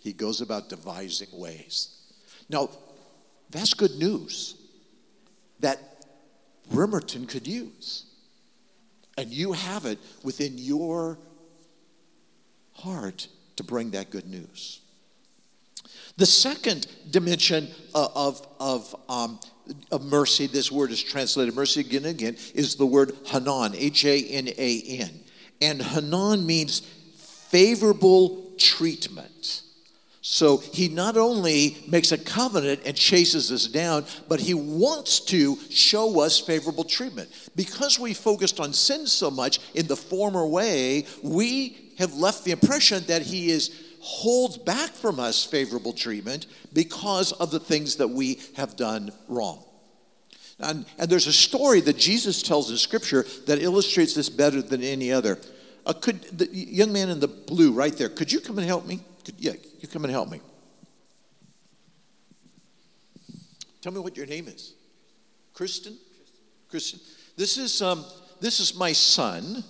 He goes about devising ways. Now, that's good news. That Bremerton could use. And you have it within your heart to bring that good news. The second dimension of, of, um, of mercy, this word is translated mercy again and again, is the word Hanan, H A N A N. And Hanan means favorable treatment. So he not only makes a covenant and chases us down, but he wants to show us favorable treatment. Because we focused on sin so much in the former way, we have left the impression that he is holds back from us favorable treatment because of the things that we have done wrong. And, and there's a story that Jesus tells in Scripture that illustrates this better than any other. Uh, could the young man in the blue right there, could you come and help me? Could, yeah, you come and help me. Tell me what your name is. Kristen? Kristen. This is, um, this is my son,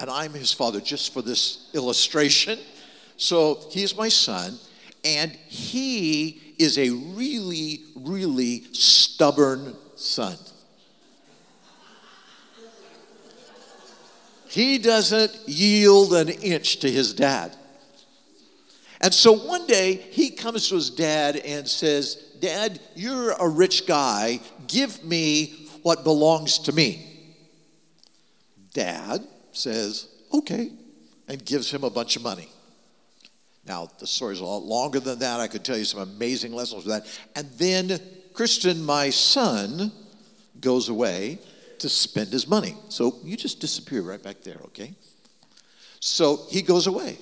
and I'm his father just for this illustration. So he's my son, and he is a really, really stubborn son. He doesn't yield an inch to his dad. And so one day he comes to his dad and says, Dad, you're a rich guy. Give me what belongs to me. Dad says, Okay, and gives him a bunch of money. Now, the story's a lot longer than that. I could tell you some amazing lessons with that. And then Christian, my son, goes away to spend his money. So you just disappear right back there, okay? So he goes away.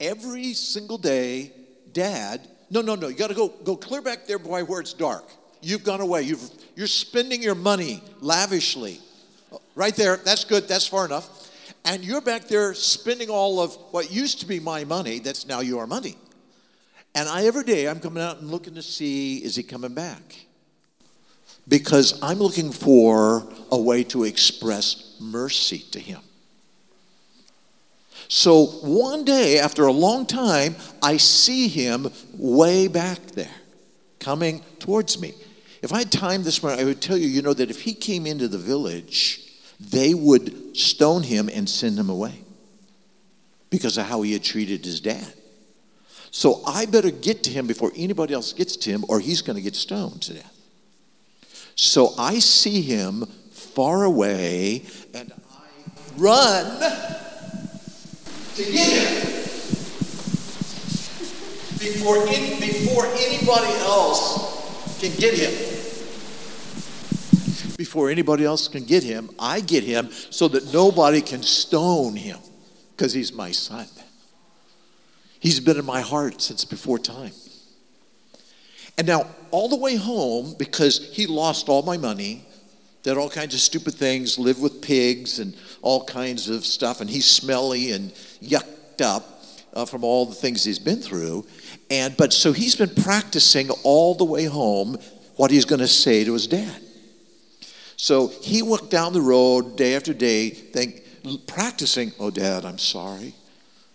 Every single day, Dad, no, no, no, you got to go, go clear back there by where it's dark. You've gone away. You've, you're spending your money lavishly. Right there, that's good, that's far enough. And you're back there spending all of what used to be my money, that's now your money. And I every day I'm coming out and looking to see is he coming back? Because I'm looking for a way to express mercy to him. So one day, after a long time, I see him way back there coming towards me. If I had time this morning, I would tell you, you know, that if he came into the village, they would stone him and send him away because of how he had treated his dad. So I better get to him before anybody else gets to him, or he's going to get stoned to death. So I see him far away, and I run to get him before, any, before anybody else can get him. Before anybody else can get him, I get him so that nobody can stone him because he's my son. He's been in my heart since before time. And now, all the way home, because he lost all my money, did all kinds of stupid things, lived with pigs and all kinds of stuff, and he's smelly and yucked up uh, from all the things he's been through. And but so he's been practicing all the way home what he's going to say to his dad. So he walked down the road day after day, think, practicing, oh, Dad, I'm sorry.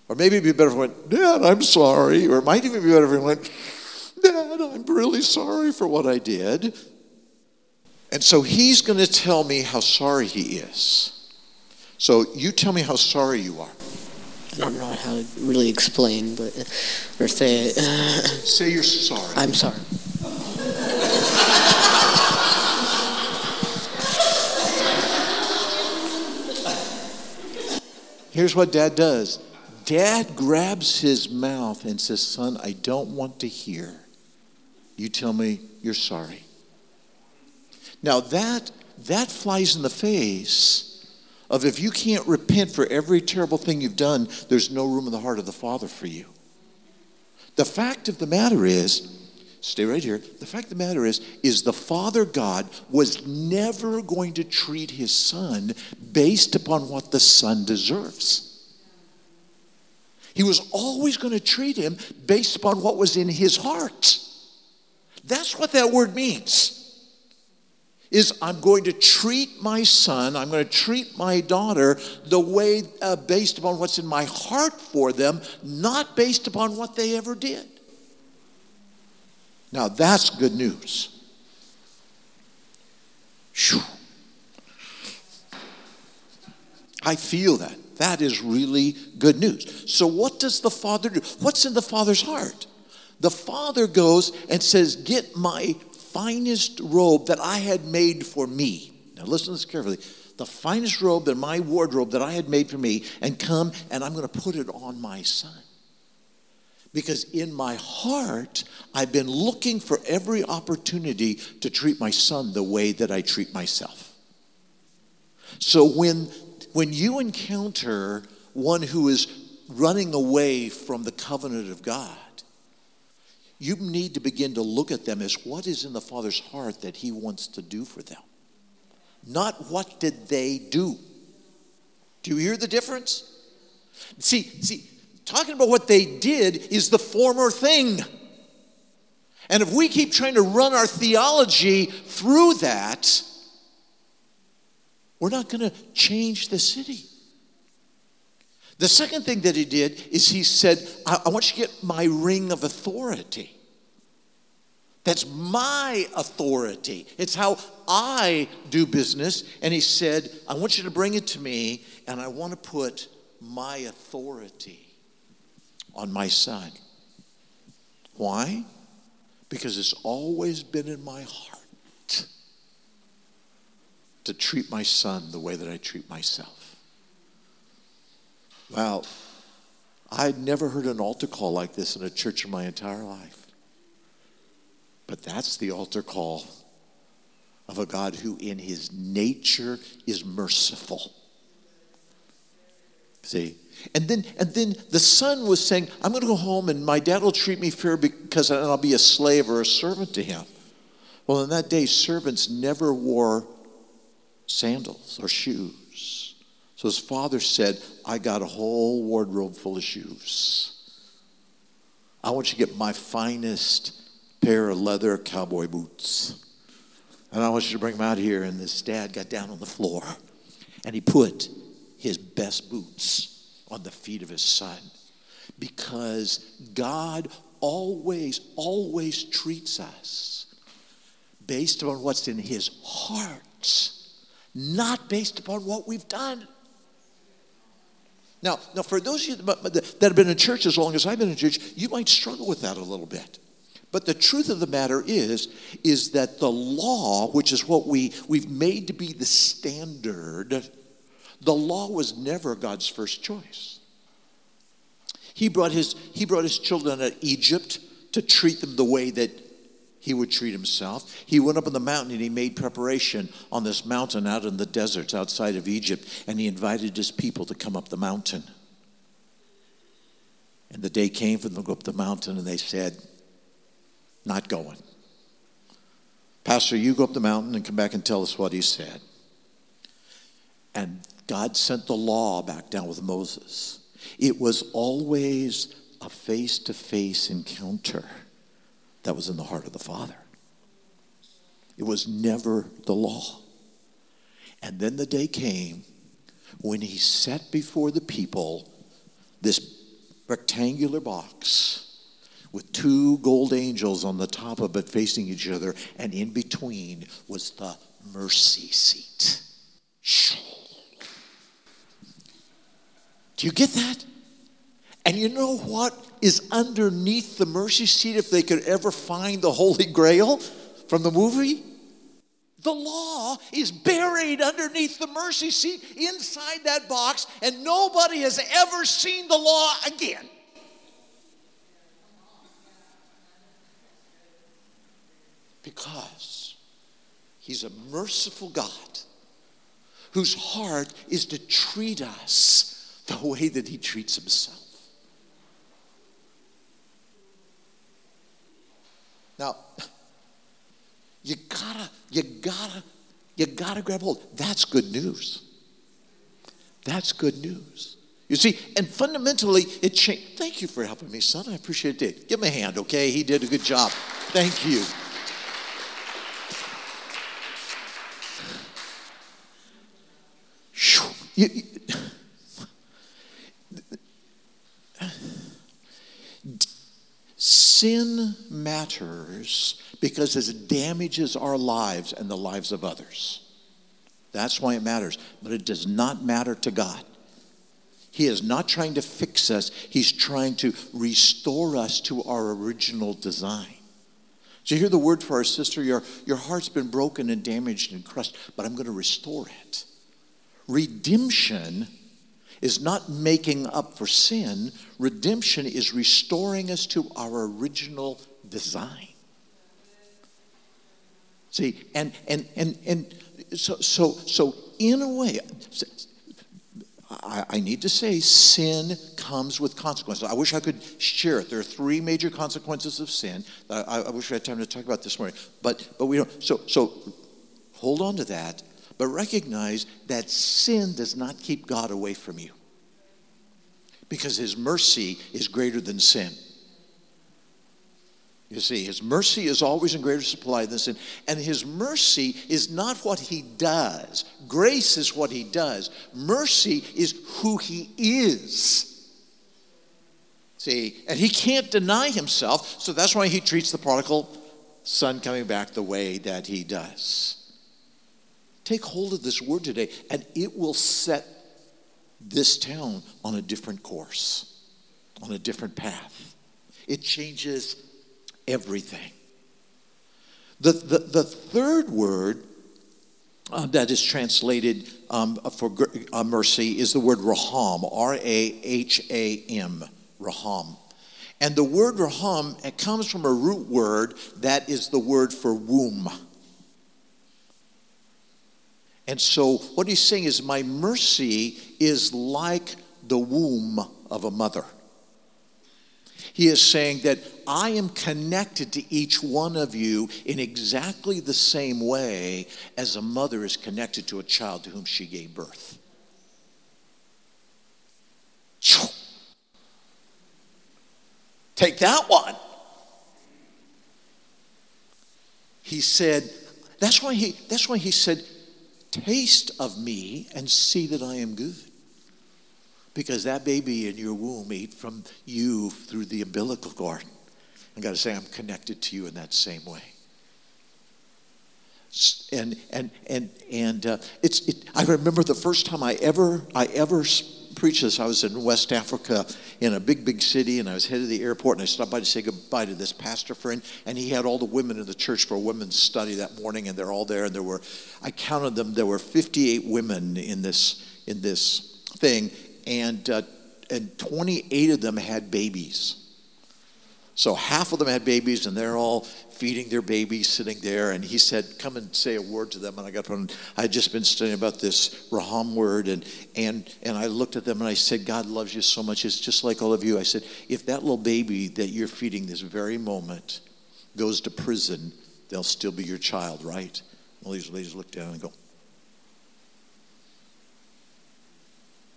Or maybe it'd be better if he went, Dad, I'm sorry. Or it might even be better if he went, Dad, I'm really sorry for what I did. And so he's going to tell me how sorry he is. So you tell me how sorry you are. I don't know how to really explain, but or say it. Say you're sorry. I'm sorry. Here's what dad does dad grabs his mouth and says, Son, I don't want to hear. You tell me you're sorry. Now that that flies in the face of if you can't repent for every terrible thing you've done, there's no room in the heart of the Father for you. The fact of the matter is, stay right here. The fact of the matter is, is the Father God was never going to treat his son based upon what the son deserves. He was always going to treat him based upon what was in his heart. That's what that word means. Is I'm going to treat my son, I'm going to treat my daughter the way uh, based upon what's in my heart for them, not based upon what they ever did. Now that's good news. Whew. I feel that. That is really good news. So, what does the Father do? What's in the Father's heart? The Father goes and says, Get my finest robe that I had made for me. Now, listen to this carefully. The finest robe in my wardrobe that I had made for me, and come and I'm going to put it on my son. Because in my heart, I've been looking for every opportunity to treat my son the way that I treat myself. So when, when you encounter one who is running away from the covenant of God, you need to begin to look at them as what is in the Father's heart that He wants to do for them. Not what did they do. Do you hear the difference? See, see, talking about what they did is the former thing. And if we keep trying to run our theology through that, we're not going to change the city. The second thing that he did is he said, I, I want you to get my ring of authority. That's my authority. It's how I do business. And he said, I want you to bring it to me, and I want to put my authority on my son. Why? Because it's always been in my heart to treat my son the way that I treat myself. Wow. I'd never heard an altar call like this in a church in my entire life. But that's the altar call of a God who, in his nature, is merciful. See? And then, and then the son was saying, I'm going to go home and my dad will treat me fair because I'll be a slave or a servant to him. Well, in that day, servants never wore sandals or shoes. So his father said, I got a whole wardrobe full of shoes. I want you to get my finest pair of leather cowboy boots. And I want you to bring them out here. And this dad got down on the floor and he put his best boots on the feet of his son because God always, always treats us based upon what's in his heart, not based upon what we've done. Now, now for those of you that have been in church as long as I've been in church, you might struggle with that a little bit. But the truth of the matter is, is that the law, which is what we, we've made to be the standard, the law was never God's first choice. He brought his, he brought his children out of Egypt to treat them the way that he would treat himself. He went up on the mountain and he made preparation on this mountain out in the deserts outside of Egypt, and he invited his people to come up the mountain. And the day came for them to go up the mountain, and they said, Not going. Pastor, you go up the mountain and come back and tell us what he said. And God sent the law back down with Moses. It was always a face to face encounter that was in the heart of the Father. It was never the law. And then the day came when he set before the people this rectangular box with two gold angels on the top of it facing each other, and in between was the mercy seat. Do you get that? And you know what is underneath the mercy seat if they could ever find the Holy Grail from the movie? The law is buried underneath the mercy seat inside that box, and nobody has ever seen the law again. Because He's a merciful God whose heart is to treat us the way that He treats Himself. Now, you gotta, you gotta, you gotta grab hold. That's good news. That's good news. You see, and fundamentally, it changed. Thank you for helping me, son. I appreciate it. Give him a hand, okay? He did a good job. Thank you. You, you, Sin matters because it damages our lives and the lives of others. That's why it matters. But it does not matter to God. He is not trying to fix us, He's trying to restore us to our original design. Did you hear the word for our sister? Your, your heart's been broken and damaged and crushed, but I'm going to restore it. Redemption is not making up for sin, redemption is restoring us to our original design. See, and and and and so so so in a way, I, I, need to say sin comes with consequences. I wish I could share it. There are three major consequences of sin. I, I wish we had time to talk about this morning, but but we don't. So so hold on to that but recognize that sin does not keep God away from you because his mercy is greater than sin. You see, his mercy is always in greater supply than sin. And his mercy is not what he does, grace is what he does. Mercy is who he is. See, and he can't deny himself, so that's why he treats the prodigal son coming back the way that he does. Take hold of this word today, and it will set this town on a different course, on a different path. It changes everything. The, the, the third word uh, that is translated um, for uh, mercy is the word raham, R A H A M, raham. And the word raham it comes from a root word that is the word for womb. And so, what he's saying is, My mercy is like the womb of a mother. He is saying that I am connected to each one of you in exactly the same way as a mother is connected to a child to whom she gave birth. Take that one. He said, that's why he, that's why he said, Taste of me and see that I am good. Because that baby in your womb ate from you through the umbilical cord. I got to say, I'm connected to you in that same way. And and and and uh, it's. It, I remember the first time I ever I ever preached this. I was in West Africa in a big big city, and I was headed to the airport, and I stopped by to say goodbye to this pastor friend, and he had all the women in the church for a women's study that morning, and they're all there, and there were I counted them. There were 58 women in this in this thing, and uh, and 28 of them had babies. So half of them had babies, and they're all feeding their babies sitting there. And he said, Come and say a word to them. And I got one. I had just been studying about this Raham word, and, and, and I looked at them and I said, God loves you so much. It's just like all of you. I said, If that little baby that you're feeding this very moment goes to prison, they'll still be your child, right? All these ladies look down and go,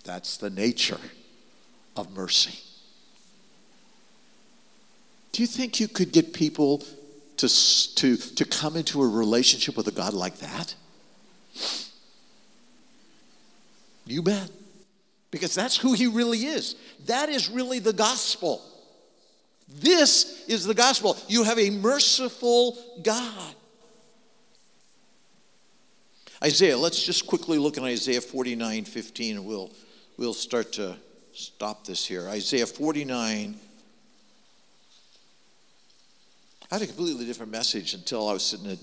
That's the nature of mercy. Do you think you could get people to, to, to come into a relationship with a God like that? You bet. Because that's who he really is. That is really the gospel. This is the gospel. You have a merciful God. Isaiah, let's just quickly look in Isaiah 49 15, and we'll, we'll start to stop this here. Isaiah 49 I had a completely different message until I was sitting at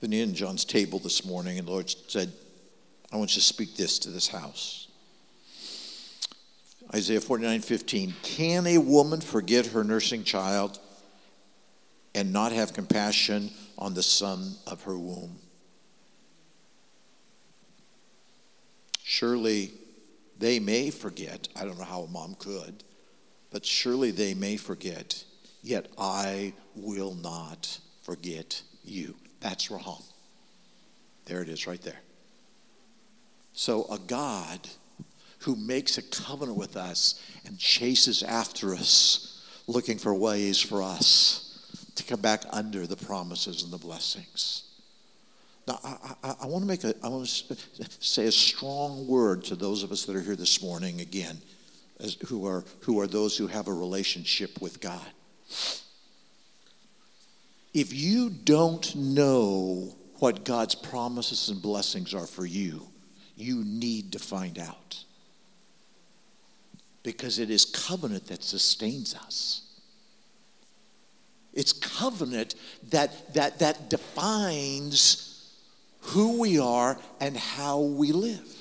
Vinny and John's table this morning, and the Lord said, I want you to speak this to this house. Isaiah 49 15. Can a woman forget her nursing child and not have compassion on the son of her womb? Surely they may forget. I don't know how a mom could, but surely they may forget yet I will not forget you. That's Raham. There it is, right there. So, a God who makes a covenant with us and chases after us, looking for ways for us to come back under the promises and the blessings. Now, I, I, I want to make a, I want to say a strong word to those of us that are here this morning again, as, who are who are those who have a relationship with God. If you don't know what God's promises and blessings are for you, you need to find out. Because it is covenant that sustains us. It's covenant that, that, that defines who we are and how we live.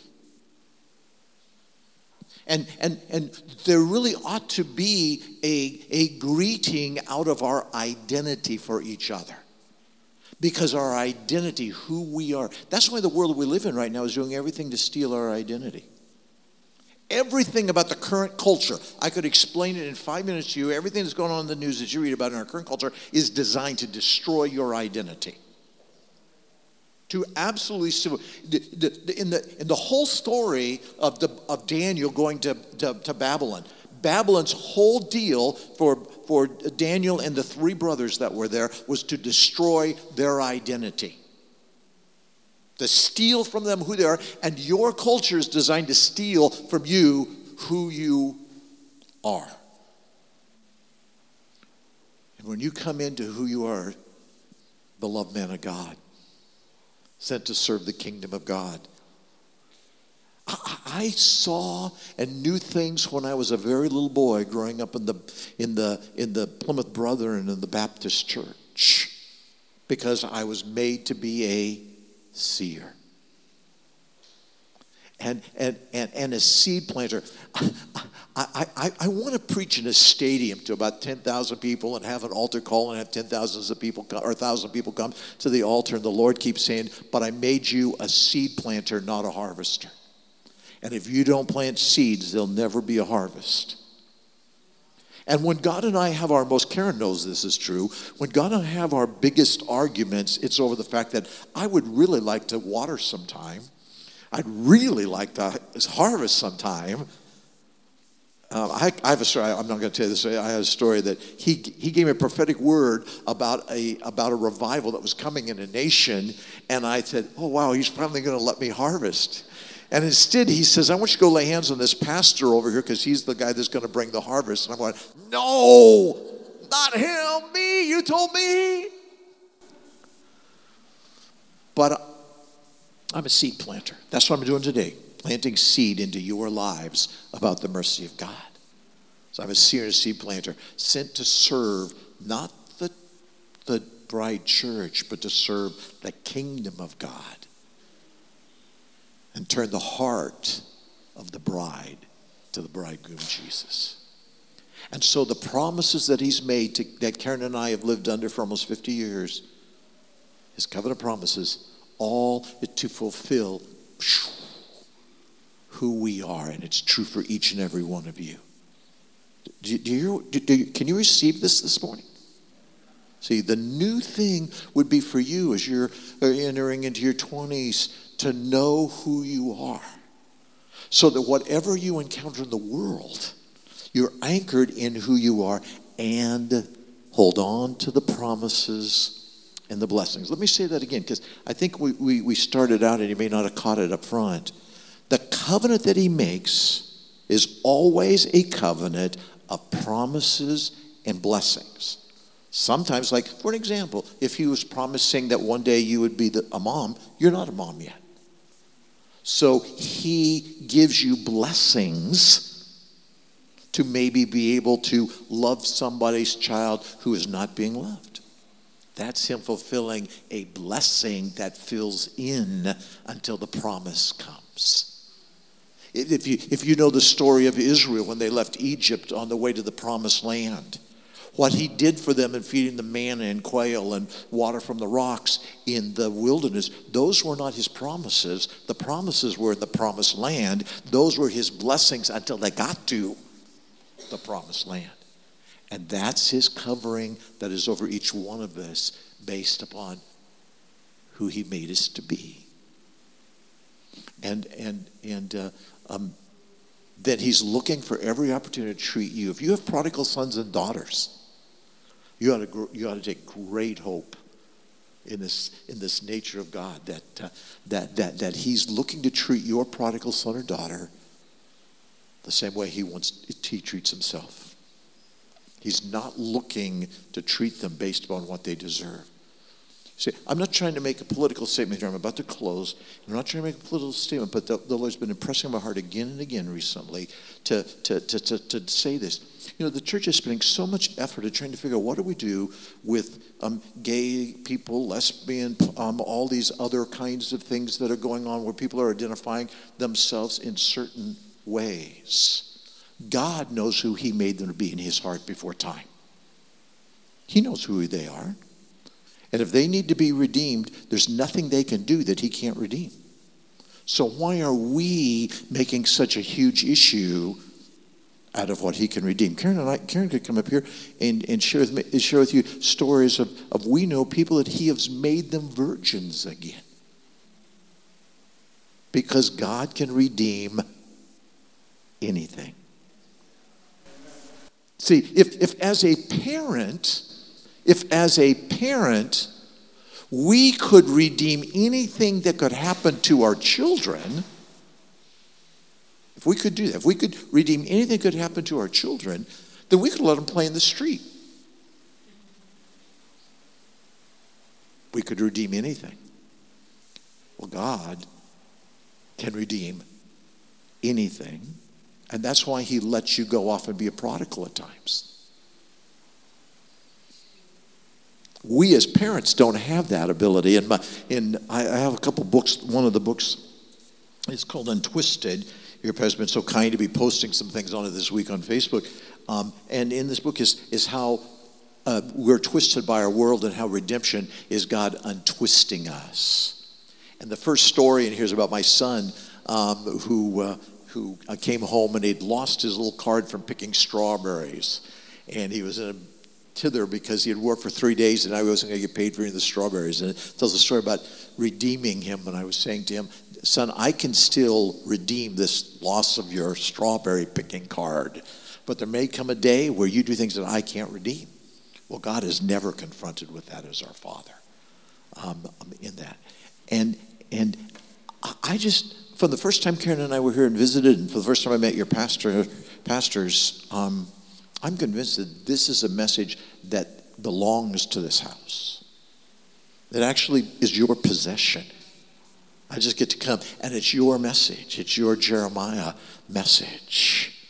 And, and, and there really ought to be a, a greeting out of our identity for each other. Because our identity, who we are, that's why the world we live in right now is doing everything to steal our identity. Everything about the current culture, I could explain it in five minutes to you. Everything that's going on in the news that you read about in our current culture is designed to destroy your identity to absolutely in the in the whole story of the of Daniel going to, to, to Babylon. Babylon's whole deal for for Daniel and the three brothers that were there was to destroy their identity. To steal from them who they are, and your culture is designed to steal from you who you are. And when you come into who you are, beloved man of God, sent to serve the kingdom of God. I saw and knew things when I was a very little boy growing up in the, in the, in the Plymouth Brethren and in the Baptist church because I was made to be a seer and, and, and, and a seed planter. I, I, I want to preach in a stadium to about 10,000 people and have an altar call and have 10,000 of people come, or 1,000 people come to the altar. And the Lord keeps saying, But I made you a seed planter, not a harvester. And if you don't plant seeds, there'll never be a harvest. And when God and I have our most, Karen knows this is true, when God and I have our biggest arguments, it's over the fact that I would really like to water sometime. I'd really like to harvest sometime. Um, I, I, have a story. I'm not going to tell you this. I have a story that he, he gave me a prophetic word about a, about a revival that was coming in a nation. And I said, Oh, wow, he's finally going to let me harvest. And instead, he says, I want you to go lay hands on this pastor over here because he's the guy that's going to bring the harvest. And I'm going, No, not him, me. You told me. But I'm a seed planter. That's what I'm doing today planting seed into your lives about the mercy of God. So I'm a seer seed planter sent to serve not the, the bride church, but to serve the kingdom of God and turn the heart of the bride to the bridegroom Jesus. And so the promises that he's made to, that Karen and I have lived under for almost 50 years, his covenant promises, all to fulfill who we are. And it's true for each and every one of you. Do, do you, do, do, can you receive this this morning? See, the new thing would be for you as you're entering into your 20s to know who you are. So that whatever you encounter in the world, you're anchored in who you are and hold on to the promises and the blessings. Let me say that again because I think we, we, we started out and you may not have caught it up front. The covenant that he makes is always a covenant of promises and blessings. Sometimes, like for an example, if he was promising that one day you would be the, a mom, you're not a mom yet. So he gives you blessings to maybe be able to love somebody's child who is not being loved. That's him fulfilling a blessing that fills in until the promise comes. If you, if you know the story of Israel when they left Egypt on the way to the promised land, what he did for them in feeding the manna and quail and water from the rocks in the wilderness, those were not his promises. The promises were in the promised land. Those were his blessings until they got to the promised land. And that's his covering that is over each one of us based upon who he made us to be. And, and, and uh, um, that he's looking for every opportunity to treat you. If you have prodigal sons and daughters, you ought to, you ought to take great hope in this, in this nature of God that, uh, that, that, that he's looking to treat your prodigal son or daughter the same way he wants he treats himself. He's not looking to treat them based upon what they deserve. See, I'm not trying to make a political statement here. I'm about to close. I'm not trying to make a political statement, but the, the Lord's been impressing my heart again and again recently to, to, to, to, to say this. You know, the church is spending so much effort in trying to figure out what do we do with um, gay people, lesbian, um, all these other kinds of things that are going on where people are identifying themselves in certain ways. God knows who He made them to be in His heart before time. He knows who they are. And if they need to be redeemed, there's nothing they can do that he can't redeem. So why are we making such a huge issue out of what he can redeem? Karen and I, Karen could come up here and, and share, with me, share with you stories of, of we know people that he has made them virgins again. Because God can redeem anything. See, if, if as a parent, if as a parent we could redeem anything that could happen to our children, if we could do that, if we could redeem anything that could happen to our children, then we could let them play in the street. We could redeem anything. Well, God can redeem anything, and that's why He lets you go off and be a prodigal at times. we as parents don't have that ability. And I have a couple books. One of the books is called Untwisted. Your pastor's been so kind to be posting some things on it this week on Facebook. Um, and in this book is, is how uh, we're twisted by our world and how redemption is God untwisting us. And the first story in here is about my son um, who, uh, who uh, came home and he'd lost his little card from picking strawberries. And he was in a tither because he had worked for three days and I wasn't going to get paid for any of the strawberries. And it tells a story about redeeming him. And I was saying to him, Son, I can still redeem this loss of your strawberry picking card. But there may come a day where you do things that I can't redeem. Well, God is never confronted with that as our Father um, um in that. And, and I just, from the first time Karen and I were here and visited, and for the first time I met your pastor, pastors, um, I'm convinced that this is a message that belongs to this house, that actually is your possession. I just get to come, and it's your message. It's your Jeremiah message.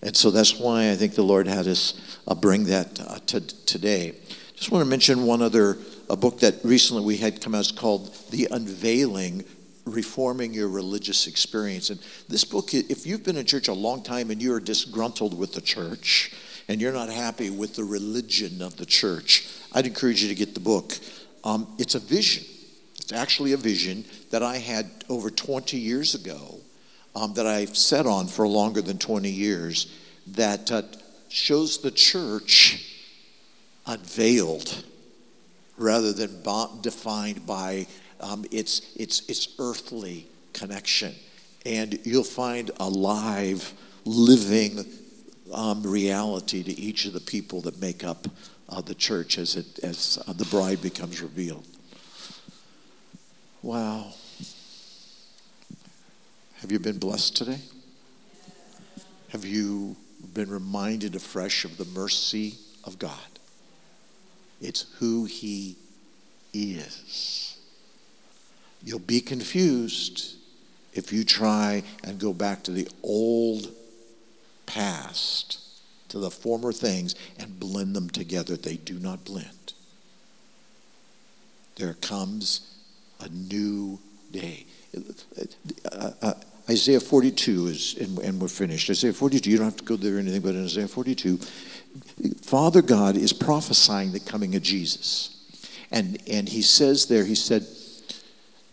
And so that's why I think the Lord had us uh, bring that uh, to today. Just want to mention one other a book that recently we had come out. It's called The Unveiling reforming your religious experience. And this book, if you've been in church a long time and you're disgruntled with the church, and you're not happy with the religion of the church, I'd encourage you to get the book. Um, it's a vision. It's actually a vision that I had over 20 years ago um, that I've sat on for longer than 20 years that uh, shows the church unveiled rather than defined by um, its, its, its earthly connection. And you'll find a live, living um, reality to each of the people that make up uh, the church as, it, as uh, the bride becomes revealed. Wow. Have you been blessed today? Have you been reminded afresh of the mercy of God? It's who He is. You'll be confused if you try and go back to the old past, to the former things, and blend them together. They do not blend. There comes a new day. Uh, uh, Isaiah 42 is, and, and, we're finished. Isaiah 42, you don't have to go there or anything, but in Isaiah 42, Father God is prophesying the coming of Jesus. And, and he says there, he said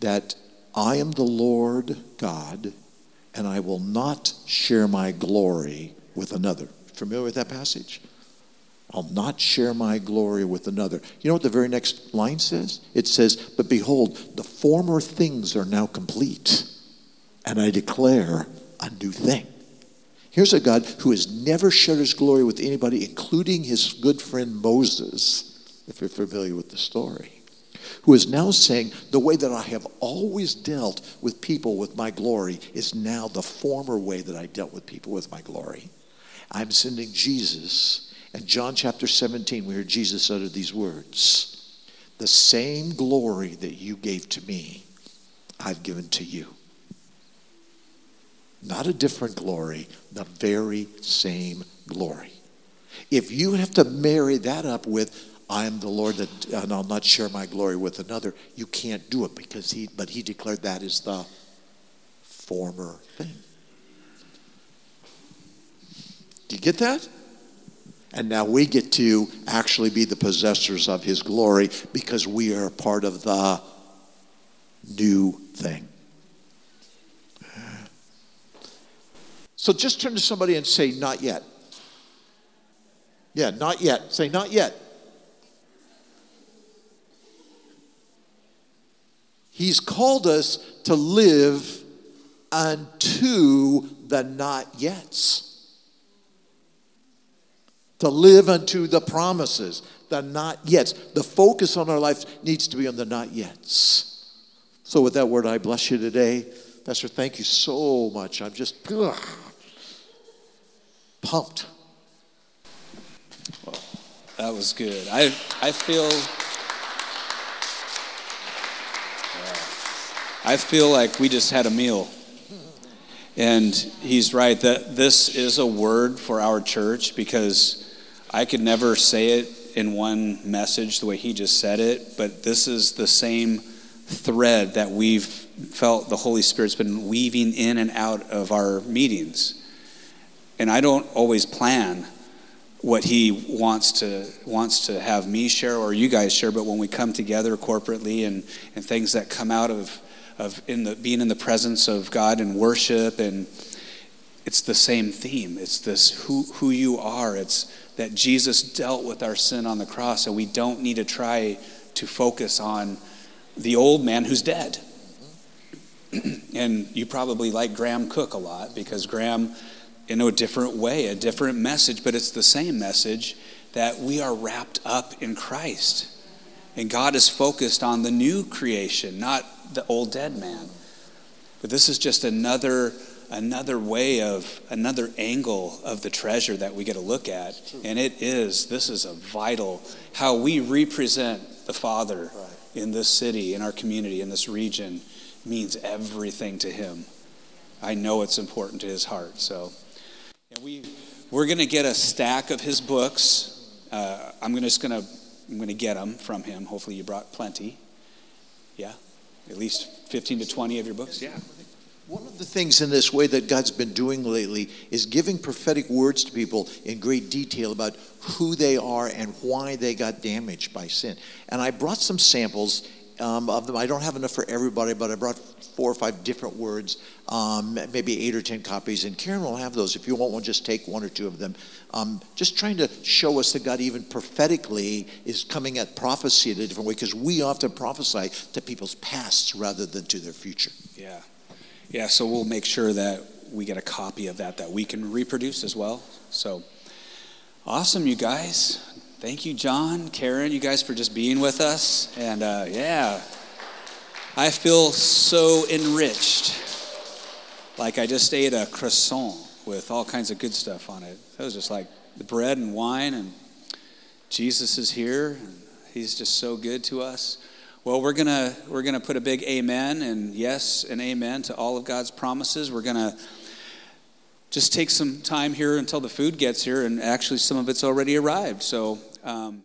that I am the Lord God, and I will not share my glory with another. Familiar with that passage? I'll not share my glory with another. You know what the very next line says? It says, But behold, the former things are now complete, and I declare a new thing. Here's a God who has never shared his glory with anybody, including his good friend Moses, if you're familiar with the story, who is now saying, The way that I have always dealt with people with my glory is now the former way that I dealt with people with my glory. I'm sending Jesus and John chapter 17, we heard Jesus utter these words The same glory that you gave to me, I've given to you. Not a different glory, the very same glory. If you have to marry that up with, I am the Lord that, and I'll not share my glory with another, you can't do it because he, but he declared that is the former thing. Do you get that? And now we get to actually be the possessors of his glory because we are part of the new thing. So just turn to somebody and say, Not yet. Yeah, not yet. Say, Not yet. He's called us to live unto the not yets to live unto the promises, the not yets. The focus on our life needs to be on the not yets. So, with that word, I bless you today. Pastor, thank you so much. I'm just ugh, pumped. Well, that was good. I, I feel. I feel like we just had a meal. And he's right that this is a word for our church because I could never say it in one message the way he just said it, but this is the same thread that we've felt the Holy Spirit's been weaving in and out of our meetings. And I don't always plan what he wants to wants to have me share or you guys share, but when we come together corporately and, and things that come out of of in the being in the presence of God and worship and it's the same theme. It's this who who you are. It's that Jesus dealt with our sin on the cross, and we don't need to try to focus on the old man who's dead. and you probably like Graham Cooke a lot because Graham, in a different way, a different message, but it's the same message that we are wrapped up in Christ. And God is focused on the new creation, not the old dead man. But this is just another another way of another angle of the treasure that we get to look at. And it is this is a vital how we represent the father in this city in our community in this region means everything to him. I know it's important to his heart so. And we we're going to get a stack of his books. Uh, i'm just going to i'm going to get them from him. Hopefully you brought plenty. Yeah at least 15 to 20 of your books. Yeah. One of the things in this way that God's been doing lately is giving prophetic words to people in great detail about who they are and why they got damaged by sin. And I brought some samples um, of them. I don't have enough for everybody, but I brought four or five different words, um, maybe eight or ten copies. And Karen will have those. If you want one, just take one or two of them. Um, just trying to show us that God, even prophetically, is coming at prophecy in a different way because we often prophesy to people's pasts rather than to their future. Yeah. Yeah, so we'll make sure that we get a copy of that that we can reproduce as well. So awesome, you guys. Thank you, John, Karen, you guys for just being with us. And uh, yeah, I feel so enriched. Like I just ate a croissant with all kinds of good stuff on it. It was just like the bread and wine, and Jesus is here. And he's just so good to us. Well, we're gonna we're gonna put a big amen and yes and amen to all of God's promises. We're gonna just take some time here until the food gets here, and actually some of it's already arrived. So. Um,